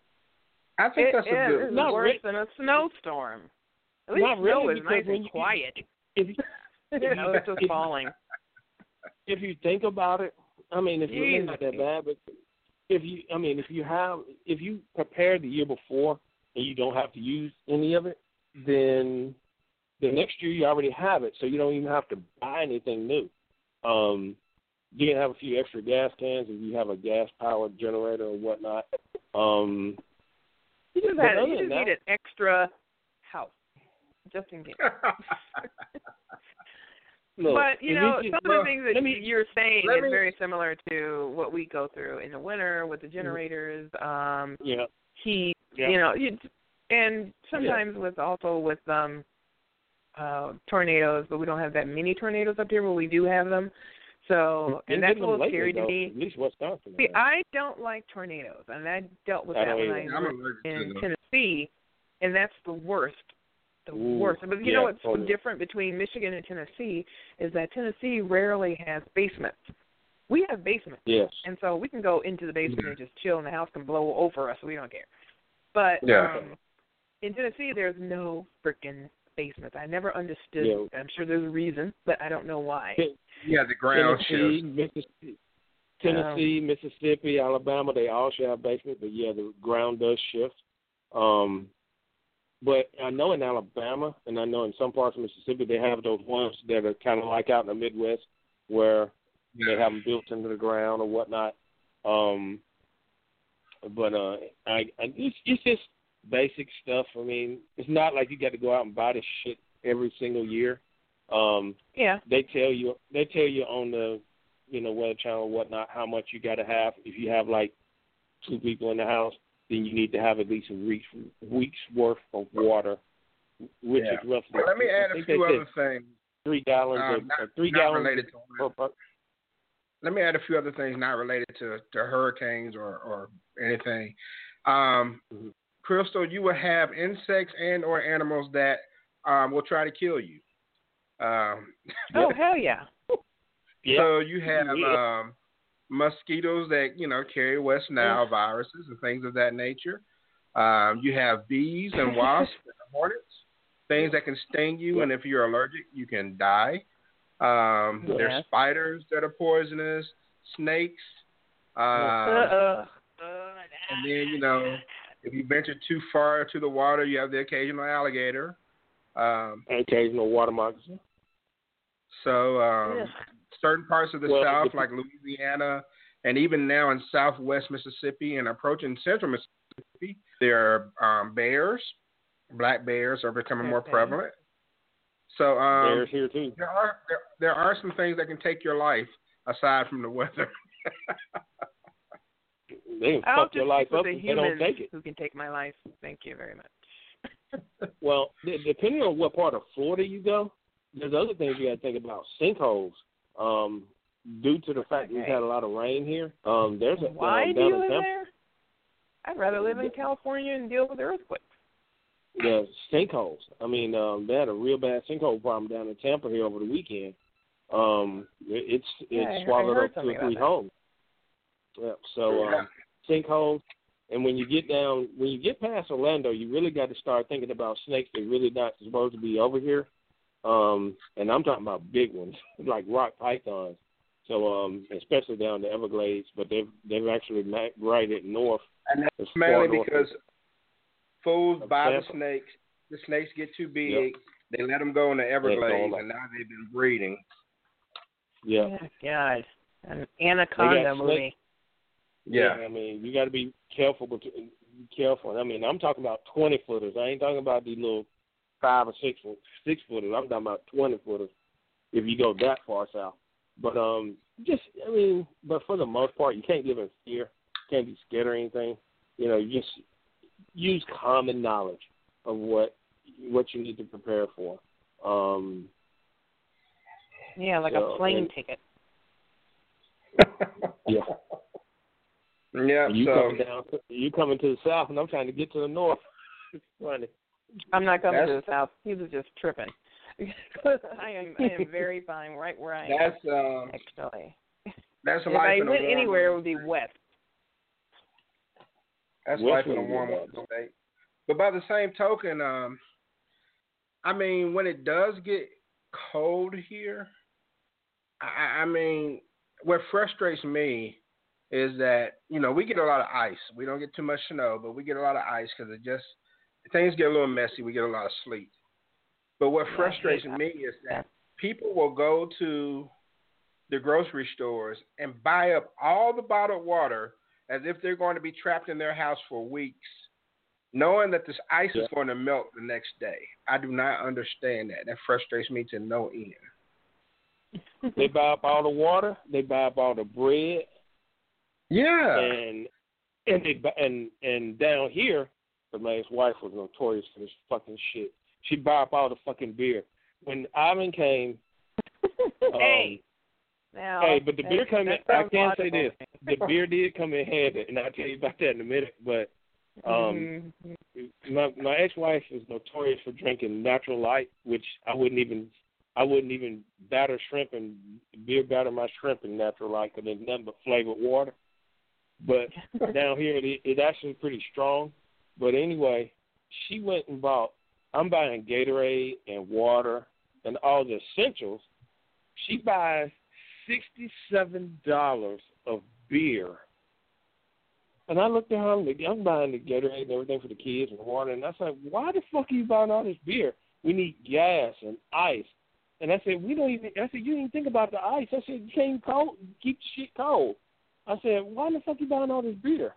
[SPEAKER 5] I think
[SPEAKER 9] it,
[SPEAKER 5] that's a good.
[SPEAKER 9] It's not worse than a snowstorm. At least
[SPEAKER 11] not
[SPEAKER 9] snow
[SPEAKER 11] really,
[SPEAKER 9] is nice and quiet.
[SPEAKER 11] If you,
[SPEAKER 9] you know, it's just falling.
[SPEAKER 11] If you think about it, I mean, it's really not that bad. But if you, I mean, if you have, if you prepare the year before and you don't have to use any of it, then the next year you already have it, so you don't even have to buy anything new. Um, you can have a few extra gas cans if you have a gas powered generator or whatnot. Um,
[SPEAKER 9] You just, had, you just need an extra house, just in case.
[SPEAKER 11] look,
[SPEAKER 9] but you know, some of the things that
[SPEAKER 11] me-
[SPEAKER 9] you're saying is
[SPEAKER 5] me-
[SPEAKER 9] very similar to what we go through in the winter with the generators, um,
[SPEAKER 11] yeah,
[SPEAKER 9] heat.
[SPEAKER 11] Yeah.
[SPEAKER 9] You know, you, and sometimes with also with um uh tornadoes, but we don't have that many tornadoes up here, but we do have them. So,
[SPEAKER 11] Been
[SPEAKER 9] and that's a little
[SPEAKER 11] lately,
[SPEAKER 9] scary to me.
[SPEAKER 11] At least Wisconsin.
[SPEAKER 9] See,
[SPEAKER 11] has.
[SPEAKER 9] I don't like tornadoes, and I dealt with
[SPEAKER 11] I
[SPEAKER 9] that when
[SPEAKER 11] either.
[SPEAKER 9] I
[SPEAKER 5] I'm
[SPEAKER 9] lived
[SPEAKER 5] allergic to
[SPEAKER 9] in. Tennessee, and that's the worst. The
[SPEAKER 11] Ooh,
[SPEAKER 9] worst. But you
[SPEAKER 11] yeah,
[SPEAKER 9] know what's
[SPEAKER 11] totally.
[SPEAKER 9] different between Michigan and Tennessee is that Tennessee rarely has basements. We have basements,
[SPEAKER 11] yes.
[SPEAKER 9] and so we can go into the basement and just chill, and the house can blow over us. We don't care. But
[SPEAKER 5] Yeah.
[SPEAKER 9] um, in Tennessee, there's no freaking basements. I never understood.
[SPEAKER 11] Yeah.
[SPEAKER 9] I'm sure there's a reason, but I don't know why.
[SPEAKER 5] Yeah, the ground
[SPEAKER 11] Tennessee,
[SPEAKER 5] shifts.
[SPEAKER 11] Mississippi, Tennessee, Mississippi, Alabama, they all share a basement, but yeah, the ground does shift. Um, but I know in Alabama, and I know in some parts of Mississippi, they have those ones that are kind of like out in the Midwest, where they have them built into the ground or whatnot. Um, but uh, I, I it's, it's just basic stuff. I mean, it's not like you got to go out and buy this shit every single year. Um,
[SPEAKER 9] Yeah.
[SPEAKER 11] they tell you they tell you on the you know weather channel and whatnot how much you got to have. If you have like two people in the house, then you need to have at least a week's week's worth of water, which
[SPEAKER 5] Yeah.
[SPEAKER 11] is roughly.
[SPEAKER 5] Well, let me
[SPEAKER 11] I
[SPEAKER 5] add a few other things.
[SPEAKER 11] three gallons
[SPEAKER 5] um,
[SPEAKER 11] or,
[SPEAKER 5] not-
[SPEAKER 11] or three
[SPEAKER 5] not
[SPEAKER 11] gallons
[SPEAKER 5] related to
[SPEAKER 11] per, per,
[SPEAKER 5] let me add a few other things not related to, to hurricanes or, or anything. Um,
[SPEAKER 11] Mhm.
[SPEAKER 5] Crystal, you will have insects and or animals that um, will try to kill you. Um,
[SPEAKER 9] Oh hell yeah.
[SPEAKER 11] Yeah.
[SPEAKER 5] So you have
[SPEAKER 11] Yeah.
[SPEAKER 5] um, mosquitoes that you know carry West Nile viruses and things of that nature. Um, you have bees and wasps and hornets, things that can sting you, and if you're allergic, you can die. Um,
[SPEAKER 9] Yes.
[SPEAKER 5] There's spiders that are poisonous, snakes. Um,
[SPEAKER 9] Uh-uh.
[SPEAKER 5] and then you know, if you venture too far to the water, you have the occasional alligator. Um,
[SPEAKER 11] occasional water moccasin.
[SPEAKER 5] so um,
[SPEAKER 9] Ugh.
[SPEAKER 5] certain parts of the
[SPEAKER 11] Well,
[SPEAKER 5] South, like Louisiana, and even now in Southwest Mississippi and approaching Central Mississippi, there are um, bears. Black bears are becoming more prevalent. So um,
[SPEAKER 11] Bears here too.
[SPEAKER 5] there are there, there are some things that can take your life aside from the weather.
[SPEAKER 11] They can
[SPEAKER 9] I'll
[SPEAKER 11] fuck your
[SPEAKER 9] just
[SPEAKER 11] life up
[SPEAKER 9] the
[SPEAKER 11] if they don't take it.
[SPEAKER 9] who can take my life. Thank you very much.
[SPEAKER 11] Well, depending on what part of Florida you go, there's other things you got to think about. Sinkholes. Um, due to the fact we've had a lot of rain here, um, there's a
[SPEAKER 9] Why
[SPEAKER 11] um,
[SPEAKER 9] do you live
[SPEAKER 11] Tampa,
[SPEAKER 9] there? I'd rather live in California and deal with earthquakes.
[SPEAKER 11] the sinkholes. I mean, um, they had a real bad sinkhole problem down in Tampa here over the weekend. Um, it, it's
[SPEAKER 9] Yeah,
[SPEAKER 11] it
[SPEAKER 9] heard-
[SPEAKER 11] swallowed up two or three homes. Yeah. So um, sinkholes, and when you get down, when you get past Orlando, you really got to start thinking about snakes that really not supposed to be over here. Um, and I'm talking about big ones like rock pythons. So um, especially down the Everglades, but they've they've actually migrated north.
[SPEAKER 5] And that's mainly
[SPEAKER 11] north
[SPEAKER 5] because fools
[SPEAKER 11] of
[SPEAKER 5] buy the snakes. The snakes get too big. They let them go in the Everglades,
[SPEAKER 11] like-
[SPEAKER 5] and now they've been breeding.
[SPEAKER 11] Yeah.
[SPEAKER 9] God, an anaconda
[SPEAKER 11] snake-
[SPEAKER 9] movie.
[SPEAKER 5] Yeah.
[SPEAKER 11] I mean, you got to be careful. But be careful. I mean, I'm talking about twenty footers. I ain't talking about these little five or six six footers. I'm talking about twenty footers. If you go that far south, but um, just I mean, but for the most part, you can't live in fear. Can't be scared or anything. You know, you just use common knowledge of what what you need to prepare for. Um,
[SPEAKER 9] Yeah, like
[SPEAKER 11] So,
[SPEAKER 9] a plane
[SPEAKER 11] and-
[SPEAKER 9] ticket.
[SPEAKER 11] yeah.
[SPEAKER 5] Yeah.
[SPEAKER 11] you
[SPEAKER 5] so
[SPEAKER 11] coming down, you coming to the south, and I'm trying to get to the north. it's funny.
[SPEAKER 9] I'm not coming to the south. He was just tripping. I am I am very fine right where I am.
[SPEAKER 5] that's um
[SPEAKER 9] actually.
[SPEAKER 5] that's
[SPEAKER 9] If
[SPEAKER 5] life
[SPEAKER 9] I
[SPEAKER 5] in a
[SPEAKER 9] went anywhere, it would be west.
[SPEAKER 5] That's
[SPEAKER 11] West
[SPEAKER 5] life in a warm
[SPEAKER 11] bad.
[SPEAKER 5] state. But by the same token, um, I mean, when it does get cold here, I, I mean, what frustrates me is that you know we get a lot of ice. We don't get too much snow, but we get a lot of ice because it just things get a little messy. We get a lot of sleet. But what
[SPEAKER 9] Yeah,
[SPEAKER 5] frustrates
[SPEAKER 9] hate
[SPEAKER 5] me is that people will go to the grocery stores and buy up all the bottled water as if they're going to be trapped in their house for weeks, knowing that this ice is going to melt the next day. I do not understand that. That frustrates me to no end.
[SPEAKER 11] they buy up all the water. They buy up all the bread.
[SPEAKER 5] Yeah.
[SPEAKER 11] And and they bu- and and down here, the man's wife was notorious for this fucking shit. She'd buy up all the fucking beer. When Ivan came, um,
[SPEAKER 9] hey. Now,
[SPEAKER 11] hey, but the beer
[SPEAKER 9] that-
[SPEAKER 11] come in. I
[SPEAKER 9] sounds
[SPEAKER 11] can say this: the beer did come in handy, and I'll tell you about that in a minute. But um,
[SPEAKER 9] Mhm.
[SPEAKER 11] my my ex-wife is notorious for drinking natural light, which I wouldn't even I wouldn't even batter shrimp and beer batter my shrimp in natural light because it's nothing but flavored water. But down here it it actually pretty strong. But anyway, she went and bought. I'm buying Gatorade and water and all the essentials. She buys sixty seven dollars of beer. And I looked at her, I'm, like, I'm buying the Gatorade and everything for the kids and water. And I said, why the fuck are you buying all this beer? We need gas and ice. And I said, we don't even, I said, you didn't even think about the ice. I said, you can't cold, keep the shit cold. I said, why the fuck you buying all this beer?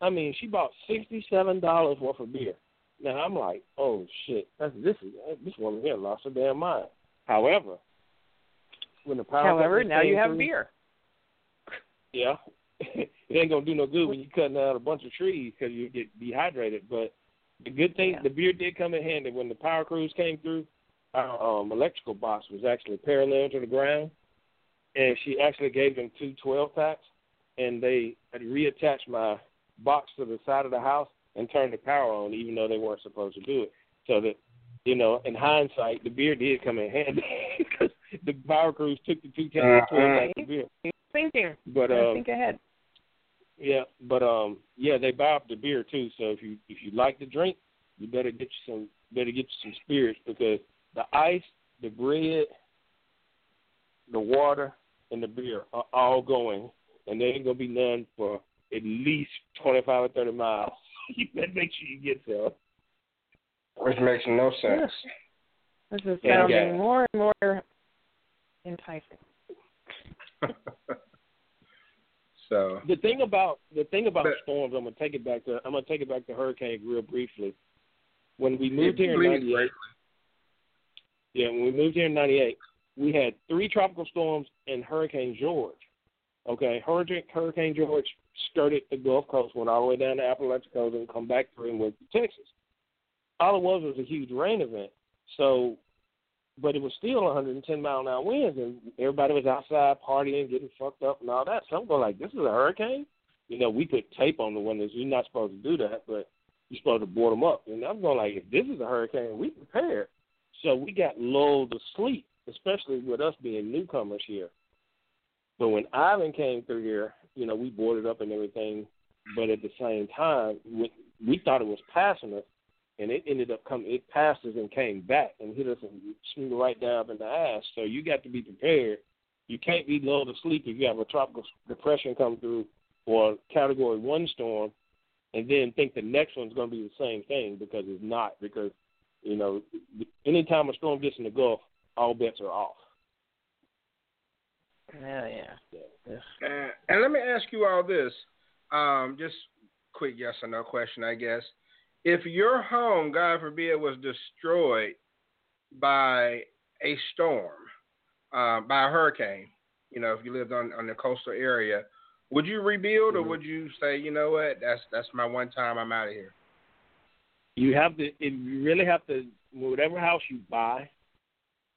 [SPEAKER 11] I mean, she bought $67 worth of beer. Now I'm like, oh shit, that's, this is, this woman here lost her damn mind. However, when the power
[SPEAKER 9] However, now you have
[SPEAKER 11] through-
[SPEAKER 9] beer.
[SPEAKER 11] yeah, it ain't gonna do no good when you're cutting out a bunch of trees because you get dehydrated. But the good thing, the beer did come in handy when the power crews came through. Our um, electrical box was actually parallel to the ground, and she actually gave them two 12 packs, and they had reattached my box to the side of the house and turned the power on, even though they weren't supposed to do it. So that you know, in hindsight, the beer did come in handy because the power crews took the two cans of 12 packs of beer.
[SPEAKER 9] Thinking.
[SPEAKER 11] But
[SPEAKER 9] Gotta
[SPEAKER 11] um,
[SPEAKER 9] think ahead.
[SPEAKER 11] yeah, but um, yeah, they buy up the beer too. So if you if you like to drink, you better get you some better get you some spirits because the ice, the bread, the water, and the beer are all going, and there ain't gonna be none for at least twenty five or thirty miles. you better make sure you get there.
[SPEAKER 5] Which makes no sense.
[SPEAKER 9] This is sounding
[SPEAKER 11] yeah.
[SPEAKER 9] more and more enticing.
[SPEAKER 5] So
[SPEAKER 11] The thing about the thing about
[SPEAKER 5] But-
[SPEAKER 11] storms, I'm gonna take it back to I'm gonna take it back to hurricane real briefly. When we moved
[SPEAKER 5] Yeah,
[SPEAKER 11] here in '98, yeah, when we moved here in '98, we had three tropical storms and Hurricane Georges. Okay, Hurricane Hurricane Georges skirted the Gulf Coast, went all the way down to Apalachicola, and come back through and went to Texas. All it was was a huge rain event. So but it was still 110 mile an hour winds, and everybody was outside partying, getting fucked up, and all that. So I'm going like, this is a hurricane. You know, we put tape on the windows. You're not supposed to do that, but you're supposed to board them up. And I'm going like, if this is a hurricane, we prepared. So we got lulled to sleep, especially with us being newcomers here. But when Ivan came through here, you know, we boarded up and everything. But at the same time, we, we thought it was passing us, and it ended up coming. It passed us and came back and hit us and swung right down in the ass. So you got to be prepared. You can't be lulled to sleep if you have a tropical depression come through or Category One storm, and then think the next one's going to be the same thing because it's not. Because you know, anytime a storm gets in the Gulf, all bets are off.
[SPEAKER 9] Yeah, yeah.
[SPEAKER 5] yeah. And, and let me ask you all this, um, just quick yes or no question, I guess. If your home, God forbid, was destroyed by a storm, uh, by a hurricane, you know, if you lived on on the coastal area, would you rebuild, mm-hmm. or would you say, you know what, that's that's my one time, I'm out of here?
[SPEAKER 11] You have to. You really have to. Whatever house you buy,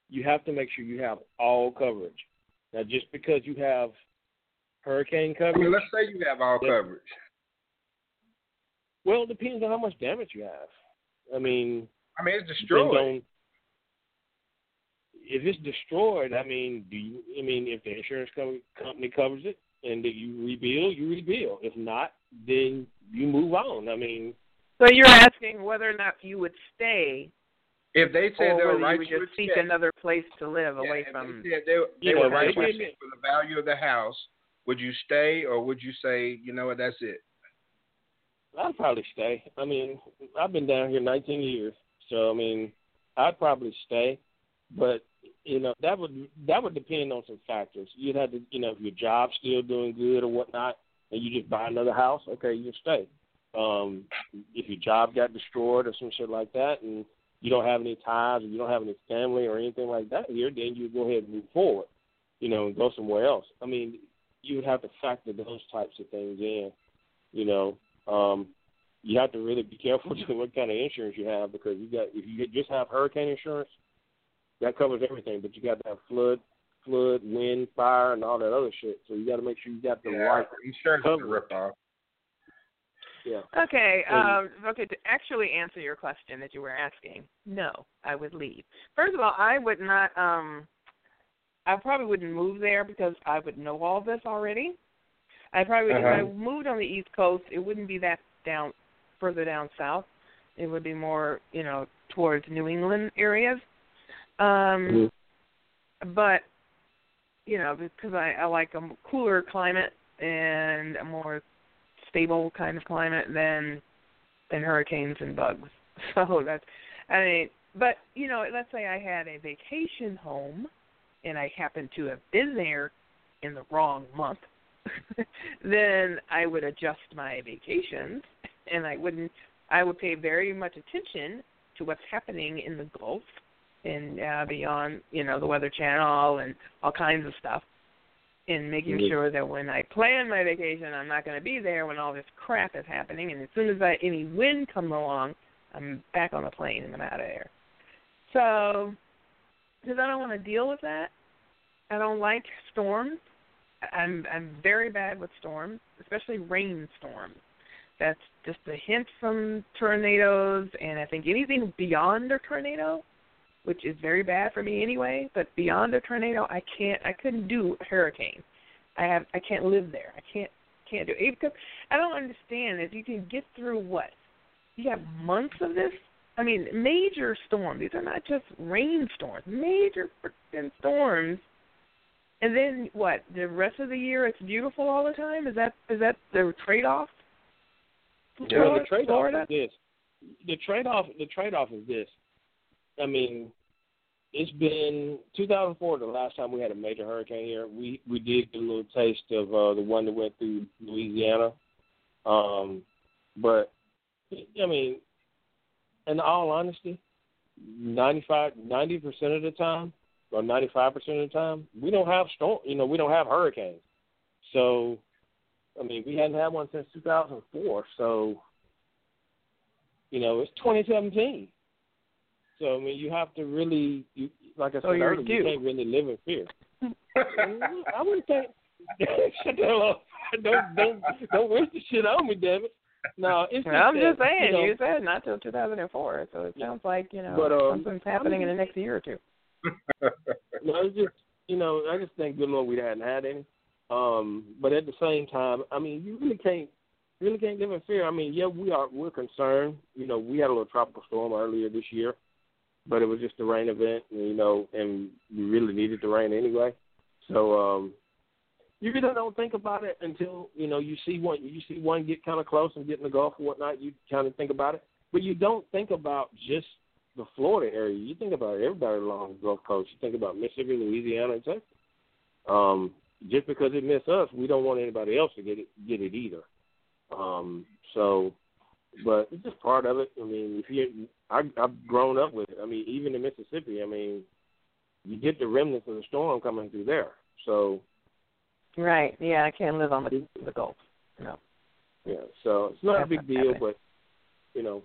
[SPEAKER 11] you have to make sure you have all coverage. Now, just because you have hurricane coverage, I
[SPEAKER 5] mean, let's say you have all coverage.
[SPEAKER 11] Well, it depends on how much damage you have. I mean,
[SPEAKER 5] I mean, it's destroyed. On,
[SPEAKER 11] if it's destroyed, I mean, do you? I mean, if the insurance company company covers it and that you rebuild, you rebuild. If not, then you move on. I mean,
[SPEAKER 9] so you're asking whether or not you would stay.
[SPEAKER 5] If they said they were right,
[SPEAKER 9] you would just seek another place to live yeah, away from.
[SPEAKER 5] They, they, they, they were right for the value of the house. Would you stay, or would you say, you know what, that's it?
[SPEAKER 11] I'd probably stay. I mean, I've been down here 19 years, so I mean, I'd probably stay. But you know, that would that would depend on some factors. You'd have to, you know, if your job's still doing good or whatnot, and you just buy another house, okay, you stay. Um, if your job got destroyed or some shit like that, and you don't have any ties or you don't have any family or anything like that here, then you go ahead and move forward, you know, and go somewhere else. I mean, you would have to factor those types of things in, you know. Um, you have to really be careful to what kind of insurance you have because you got if you just have hurricane insurance, that covers everything, but you got to have flood, flood, wind, fire, and all that other shit. So you got to make sure you got the
[SPEAKER 5] yeah,
[SPEAKER 11] right
[SPEAKER 5] insurance
[SPEAKER 11] coverage.
[SPEAKER 5] off.
[SPEAKER 11] Yeah.
[SPEAKER 9] Okay. Um, okay. To actually answer your question that you were asking, no, I would leave. First of all, I would not. Um, I probably wouldn't move there because I would know all this already. I probably uh-huh. if I moved on the East Coast, it wouldn't be that down further down south. It would be more, you know, towards New England areas. Um, mm-hmm. But you know, because I, I like a cooler climate and a more stable kind of climate than than hurricanes and bugs. So that's I mean, but you know, let's say I had a vacation home and I happened to have been there in the wrong month, then I would adjust my vacations and I wouldn't I would pay very much attention to what's happening in the Gulf and uh, beyond, you know, the Weather Channel and all kinds of stuff in making mm-hmm. sure that when I plan my vacation, I'm not going to be there when all this crap is happening. And as soon as I, any wind comes along, I'm back on the plane and I'm out of there. So, because I don't want to deal with that. I don't like storms. I'm I'm very bad with storms, especially rainstorms. That's just a hint from tornadoes, and I think anything beyond a tornado which is very bad for me anyway. But beyond a tornado, I can't. I couldn't do a hurricane. I have. I can't live there. I can't. Can't do it because I don't understand. If you can get through what you have months of this. I mean, major storms. These are not just rainstorms. Major freaking storms. And then what? The rest of the year it's beautiful all the time. Is that is that the trade off?
[SPEAKER 11] Yeah, the trade off is this. The trade off. The trade off is this. I mean, it's been 2004 the last time we had a major hurricane here. We we did get a little taste of uh, the one that went through Louisiana, um, but I mean, in all honesty, 95 90 percent of the time or 95 percent of the time we don't have storm. You know, we don't have hurricanes. So, I mean, we hadn't had one since 2004. So, you know, it's 2017. So I mean, you have to really, you, like I
[SPEAKER 9] So
[SPEAKER 11] said
[SPEAKER 9] you're
[SPEAKER 11] earlier, you can't really live in fear. I wouldn't say Shut the hell up! Don't don't don't wish the shit on me, damn it. No, it's just
[SPEAKER 9] I'm
[SPEAKER 11] that,
[SPEAKER 9] just saying.
[SPEAKER 11] You, know,
[SPEAKER 9] You said not till 2004, so it sounds like you know
[SPEAKER 11] But, um,
[SPEAKER 9] something's happening in the next year or two.
[SPEAKER 11] no, it's just you know, I just think good Lord we hadn't had any. Um, but at the same time, I mean, you really can't really can't live in fear. I mean, yeah, we are we're concerned. You know, we had a little tropical storm earlier this year, but it was just a rain event, you know, and we really needed the rain anyway. So um you really don't think about it until you know you see one you see one get kind of close and get in the Gulf or whatnot. You kind of think about it, but you don't think about just the Florida area. You think about everybody along the Gulf Coast. You think about Mississippi, Louisiana, and Texas. Um, just because it missed us, we don't want anybody else to get it get it either. Um, so, but it's just part of it. I mean, if you, I, I've grown up with it. I mean, even in Mississippi, I mean, you get the remnants of the storm coming through there. So,
[SPEAKER 9] Right. Yeah, I can't live on the the Gulf. No.
[SPEAKER 11] yeah. So it's not a big
[SPEAKER 9] not
[SPEAKER 11] deal,
[SPEAKER 9] happening.
[SPEAKER 11] but you know,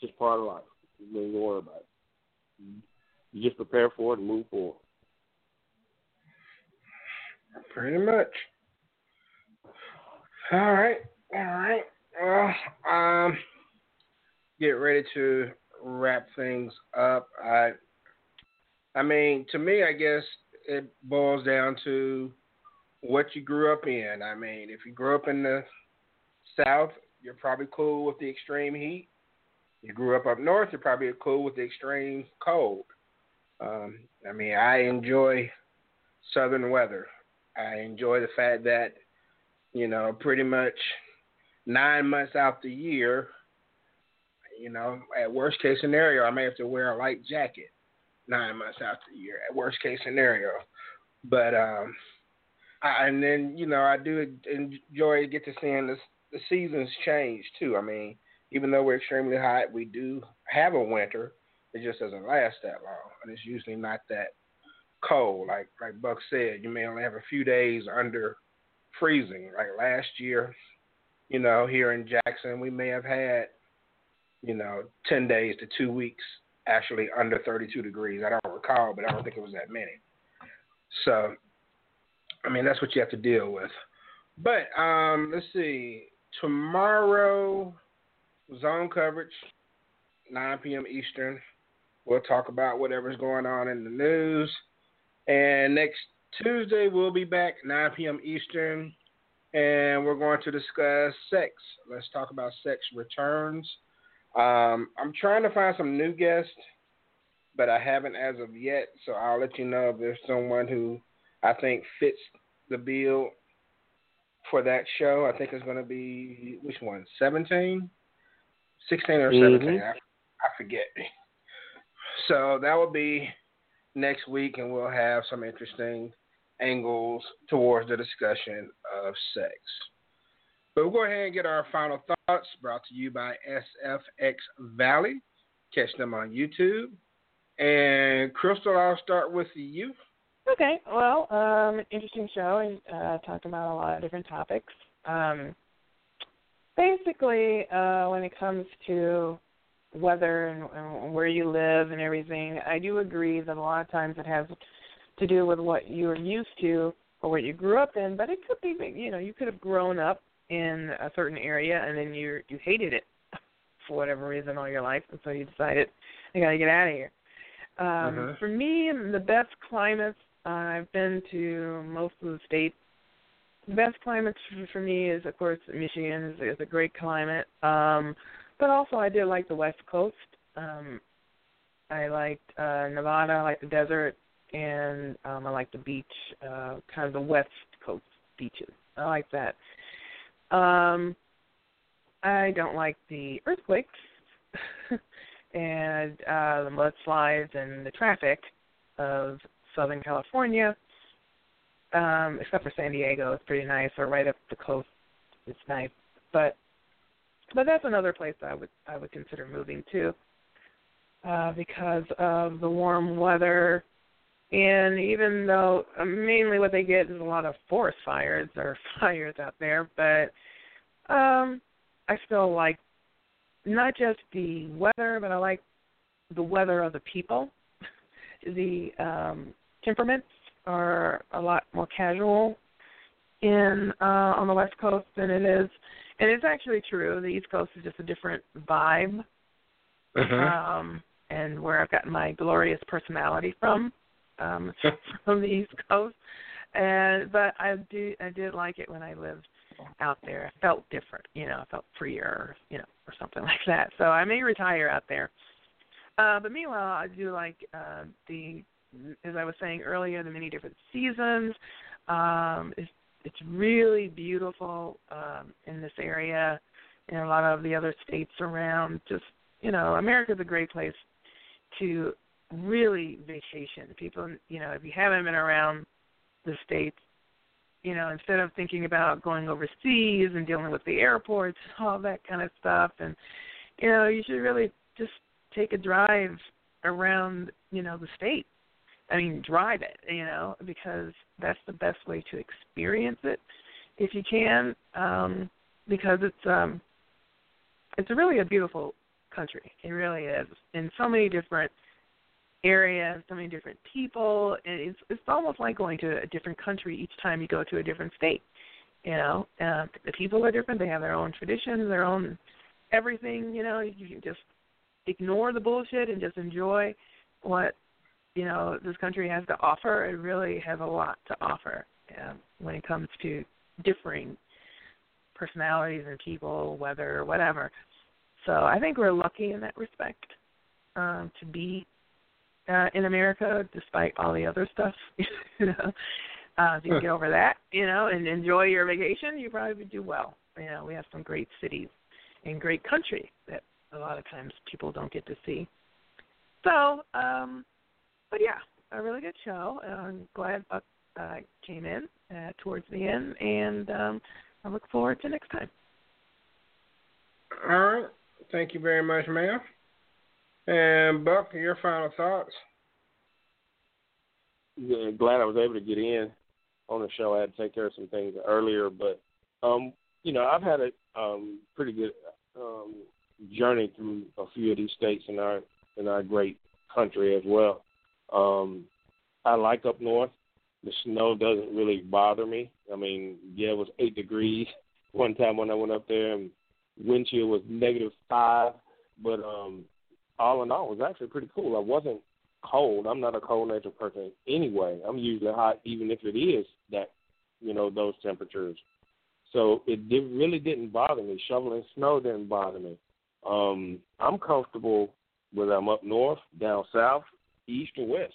[SPEAKER 11] just part of life. You don't worry about it. You just prepare for it and move forward.
[SPEAKER 5] Pretty much. All right, all right. Well, um, get ready to wrap things up. I, I mean, to me, I guess it boils down to what you grew up in. I mean, if you grew up in the South, you're probably cool with the extreme heat. You grew up up north, you're probably cool with the extreme cold. Um, I mean, I enjoy southern weather. I enjoy the fact that, you know, pretty much nine months out the year, you know, at worst case scenario, I may have to wear a light jacket nine months out of the year. At worst case scenario, but um, I, and then you know I do enjoy get to seeing the the seasons change too. I mean, even though we're extremely hot, we do have a winter. It just doesn't last that long, and it's usually not that cold. Like like Buck said, you may only have a few days under freezing. Like last year, you know, here in Jackson, we may have had, you know, ten days to two weeks actually under 32 degrees. I don't recall, but I don't think it was that many. So, I mean, that's what you have to deal with. But um, let's see. Tomorrow, zone coverage, 9 p.m. Eastern. We'll talk about whatever's going on in the news. And next Tuesday, we'll be back 9 p.m. Eastern, and we're going to discuss sex. Let's talk about sex returns. Um, I'm trying to find some new guests, but I haven't as of yet. So I'll let you know if there's someone who I think fits the bill for that show. I think it's going to be which one? 17, 16 or 17?
[SPEAKER 11] Mhm.
[SPEAKER 5] I, I forget. So that will be next week, and we'll have some interesting angles towards the discussion of sex. But we'll go ahead and get our final thoughts brought to you by SFX Valley. Catch them on YouTube. And Crystal, I'll start with you.
[SPEAKER 9] Okay. Well, um, interesting show and uh, talked about a lot of different topics. Um, basically, uh, when it comes to weather and, and where you live and everything, I do agree that a lot of times it has to do with what you're used to or what you grew up in. But it could be, you know, you could have grown up in a certain area and then you you hated it for whatever reason all your life, and so you decided I got to get out of here. Um,
[SPEAKER 5] Mhm.
[SPEAKER 9] For me, the best climates uh, I've been to most of the states. The best climates for, for me is, of course, Michigan is, is a great climate. Um, but also, I did like the West Coast. Um, I liked uh, Nevada. I like the desert, and um, I like the beach, uh, kind of the West Coast beaches. I like that. Um, I don't like the earthquakes and uh, the mudslides and the traffic of Southern California, um, except for San Diego. It's pretty nice, or right up the coast. It's nice, but but that's another place I would I would consider moving to uh, because of the warm weather. And even though uh, mainly what they get is a lot of forest fires or fires out there, but um, I still like not just the weather, but I like the weather of the people. the um, temperaments are a lot more casual in uh, on the West Coast than it is, and it's actually true. The East Coast is just a different vibe,
[SPEAKER 5] Uh-huh.
[SPEAKER 9] um, and where I've gotten my glorious personality from, um, from the East Coast. And but I do I did like it when I lived out there. I felt different, you know, I felt freer, you know, or something like that. So I may retire out there. Uh, but meanwhile, I do like uh, the, as I was saying earlier, the many different seasons. Um, it's it's really beautiful um, in this area, and a lot of the other states around. Just you know, America's a great place to really vacation. People, you know, if you haven't been around the states, you know, instead of thinking about going overseas and dealing with the airports and all that kind of stuff, and you know, you should really just take a drive around, you know, the state. I mean, drive it, you know, because that's the best way to experience it if you can, um, because it's um, it's really a beautiful country. It really is, in so many different areas, so many different people, and it's it's almost like going to a different country each time you go to a different state. You know, uh, the people are different. They have their own traditions, their own everything. You know, you can just ignore the bullshit and just enjoy what you know this country has to offer. It really has a lot to offer um, when it comes to differing personalities and people, weather, whatever. So I think we're lucky in that respect um, to be uh, in America, despite all the other stuff. you know, uh, if you can get over that, you know, and enjoy your vacation, you probably would do well. You know, we have some great cities and great country that a lot of times people don't get to see. So, um, but yeah, a really good show. I'm glad Buck uh, came in uh, towards the end, and um, I look forward to next time.
[SPEAKER 5] All right. Thank you very much, ma'am. And Buck, your final thoughts?
[SPEAKER 11] Yeah, glad I was able to get in on the show. I had to take care of some things earlier, but um, you know, I've had a um, pretty good um, journey through a few of these states in our in our great country as well. Um, I like up north. The snow doesn't really bother me. I mean, yeah, it was eight degrees one time when I went up there, and wind chill was negative five. But um, all in all, it was actually pretty cool. I wasn't cold. I'm not a cold natured person anyway. I'm usually hot, even if it is that, you know, those temperatures. So it did, really didn't bother me. Shoveling snow didn't bother me. Um, I'm comfortable whether I'm up north, down south, east, or west.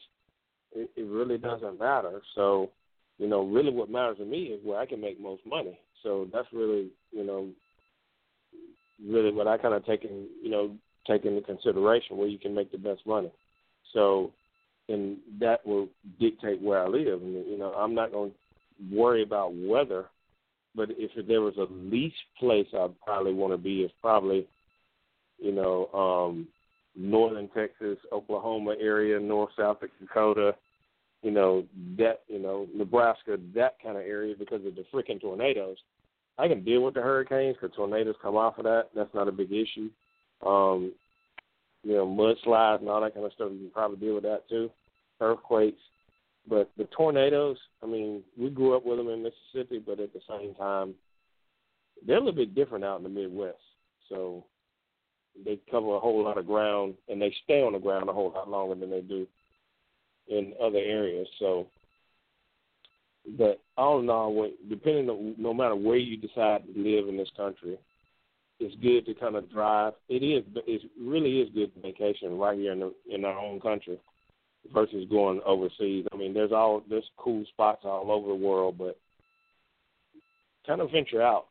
[SPEAKER 11] It, it really doesn't matter. So, you know, really what matters to me is where I can make most money. So that's really, you know, really what I kind of take in, you know, take into consideration where you can make the best money. So, and that will dictate where I live. And you know, I'm not going to worry about weather, but if there was a least place I'd probably want to be, is probably, you know, um, northern Texas, Oklahoma area, north South of Dakota, you know, that you know, Nebraska, that kind of area because of the freaking tornadoes. I can deal with the hurricanes because tornadoes come off of that. That's not a big issue. Um, you know, mudslides and all that kind of stuff. You can probably deal with that too. Earthquakes, but the tornadoes. I mean, we grew up with them in Mississippi, but at the same time, they're a little bit different out in the Midwest. So they cover a whole lot of ground, and they stay on the ground a whole lot longer than they do in other areas. So, but all in all, depending on no matter where you decide to live in this country, it's good to kind of drive. It is, it really is good vacation right here in the, in our own country versus going overseas. I mean, there's all there's cool spots all over the world, but kind of venture out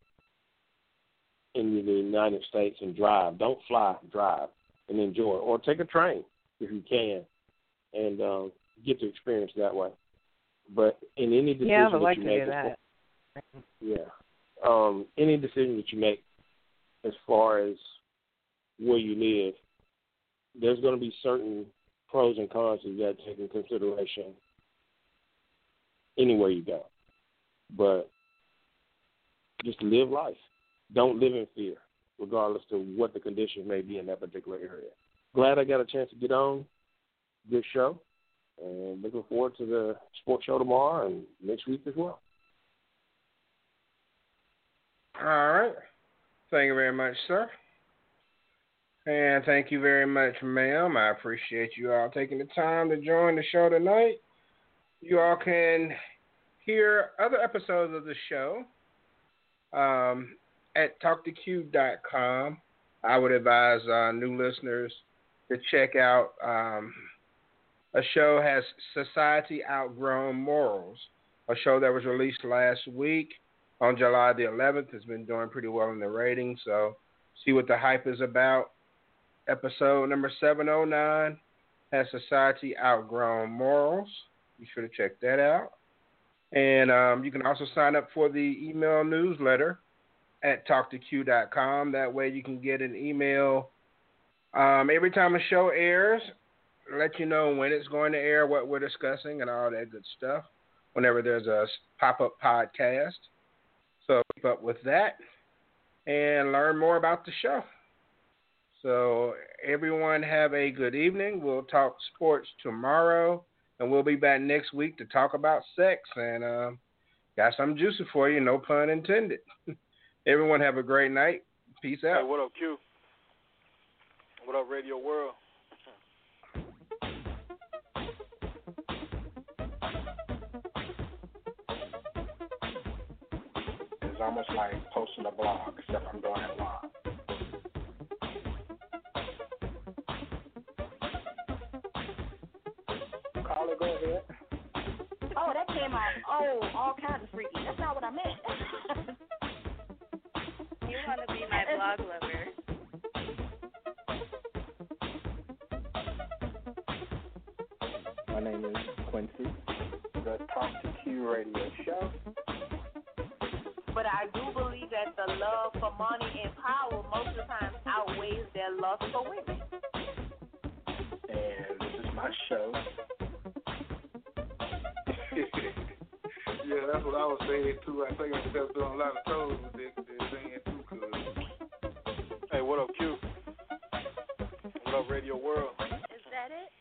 [SPEAKER 11] in the United States and drive. Don't fly, drive and enjoy, or take a train if you can, and um, get to experience that way. But in any decision
[SPEAKER 9] yeah, I would
[SPEAKER 11] that
[SPEAKER 9] like
[SPEAKER 11] you
[SPEAKER 9] to
[SPEAKER 11] make,
[SPEAKER 9] do that.
[SPEAKER 11] yeah, um, any decision that you make as far as where you live, there's going to be certain pros and cons that you got to take in consideration anywhere you go. But just live life. Don't live in fear, regardless of what the conditions may be in that particular area. Glad I got a chance to get on. Good show. And looking forward to the sports show tomorrow and next week as well.
[SPEAKER 5] All right. Thank you very much, sir. And thank you very much, ma'am. I appreciate you all taking the time to join the show tonight. You all can hear other episodes of the show um, at talk2q.com. I would advise uh, new listeners to check out um, a show has Society Outgrown Morals, a show that was released last week on July the 11th. It's been doing pretty well in the ratings, so see what the hype is about. Episode number 709 has Society Outgrown Morals. Be sure to check that out. And um, you can also sign up for the email newsletter at talk2q.com. That way you can get an email um, every time a show airs, let you know when it's going to air, what we're discussing, and all that good stuff. Whenever there's a pop up podcast. So keep up with that and learn more about the show. So, everyone, have a good evening. We'll talk sports tomorrow, and we'll be back next week to talk about sex. And uh, got some juicy for you, no pun intended. everyone, have a great night. Peace out.
[SPEAKER 3] Hey, what up, Q? What up, Radio World?
[SPEAKER 5] Almost like posting a blog, except I'm doing it live. Carla, go ahead.
[SPEAKER 1] Oh, that came out oh, all kinds of freaky. That's not what I meant.
[SPEAKER 12] you want to be my blog lover.
[SPEAKER 5] My name is Quincy, the Talk 2 Q radio show.
[SPEAKER 13] But I do believe that the love for money and power most of the time outweighs their love for women.
[SPEAKER 5] And this is my show.
[SPEAKER 14] yeah, that's what I was saying too. I think I'm still doing a lot of toes with this, this thing too. Cause...
[SPEAKER 3] Hey, what up, Q? What up, Radio World?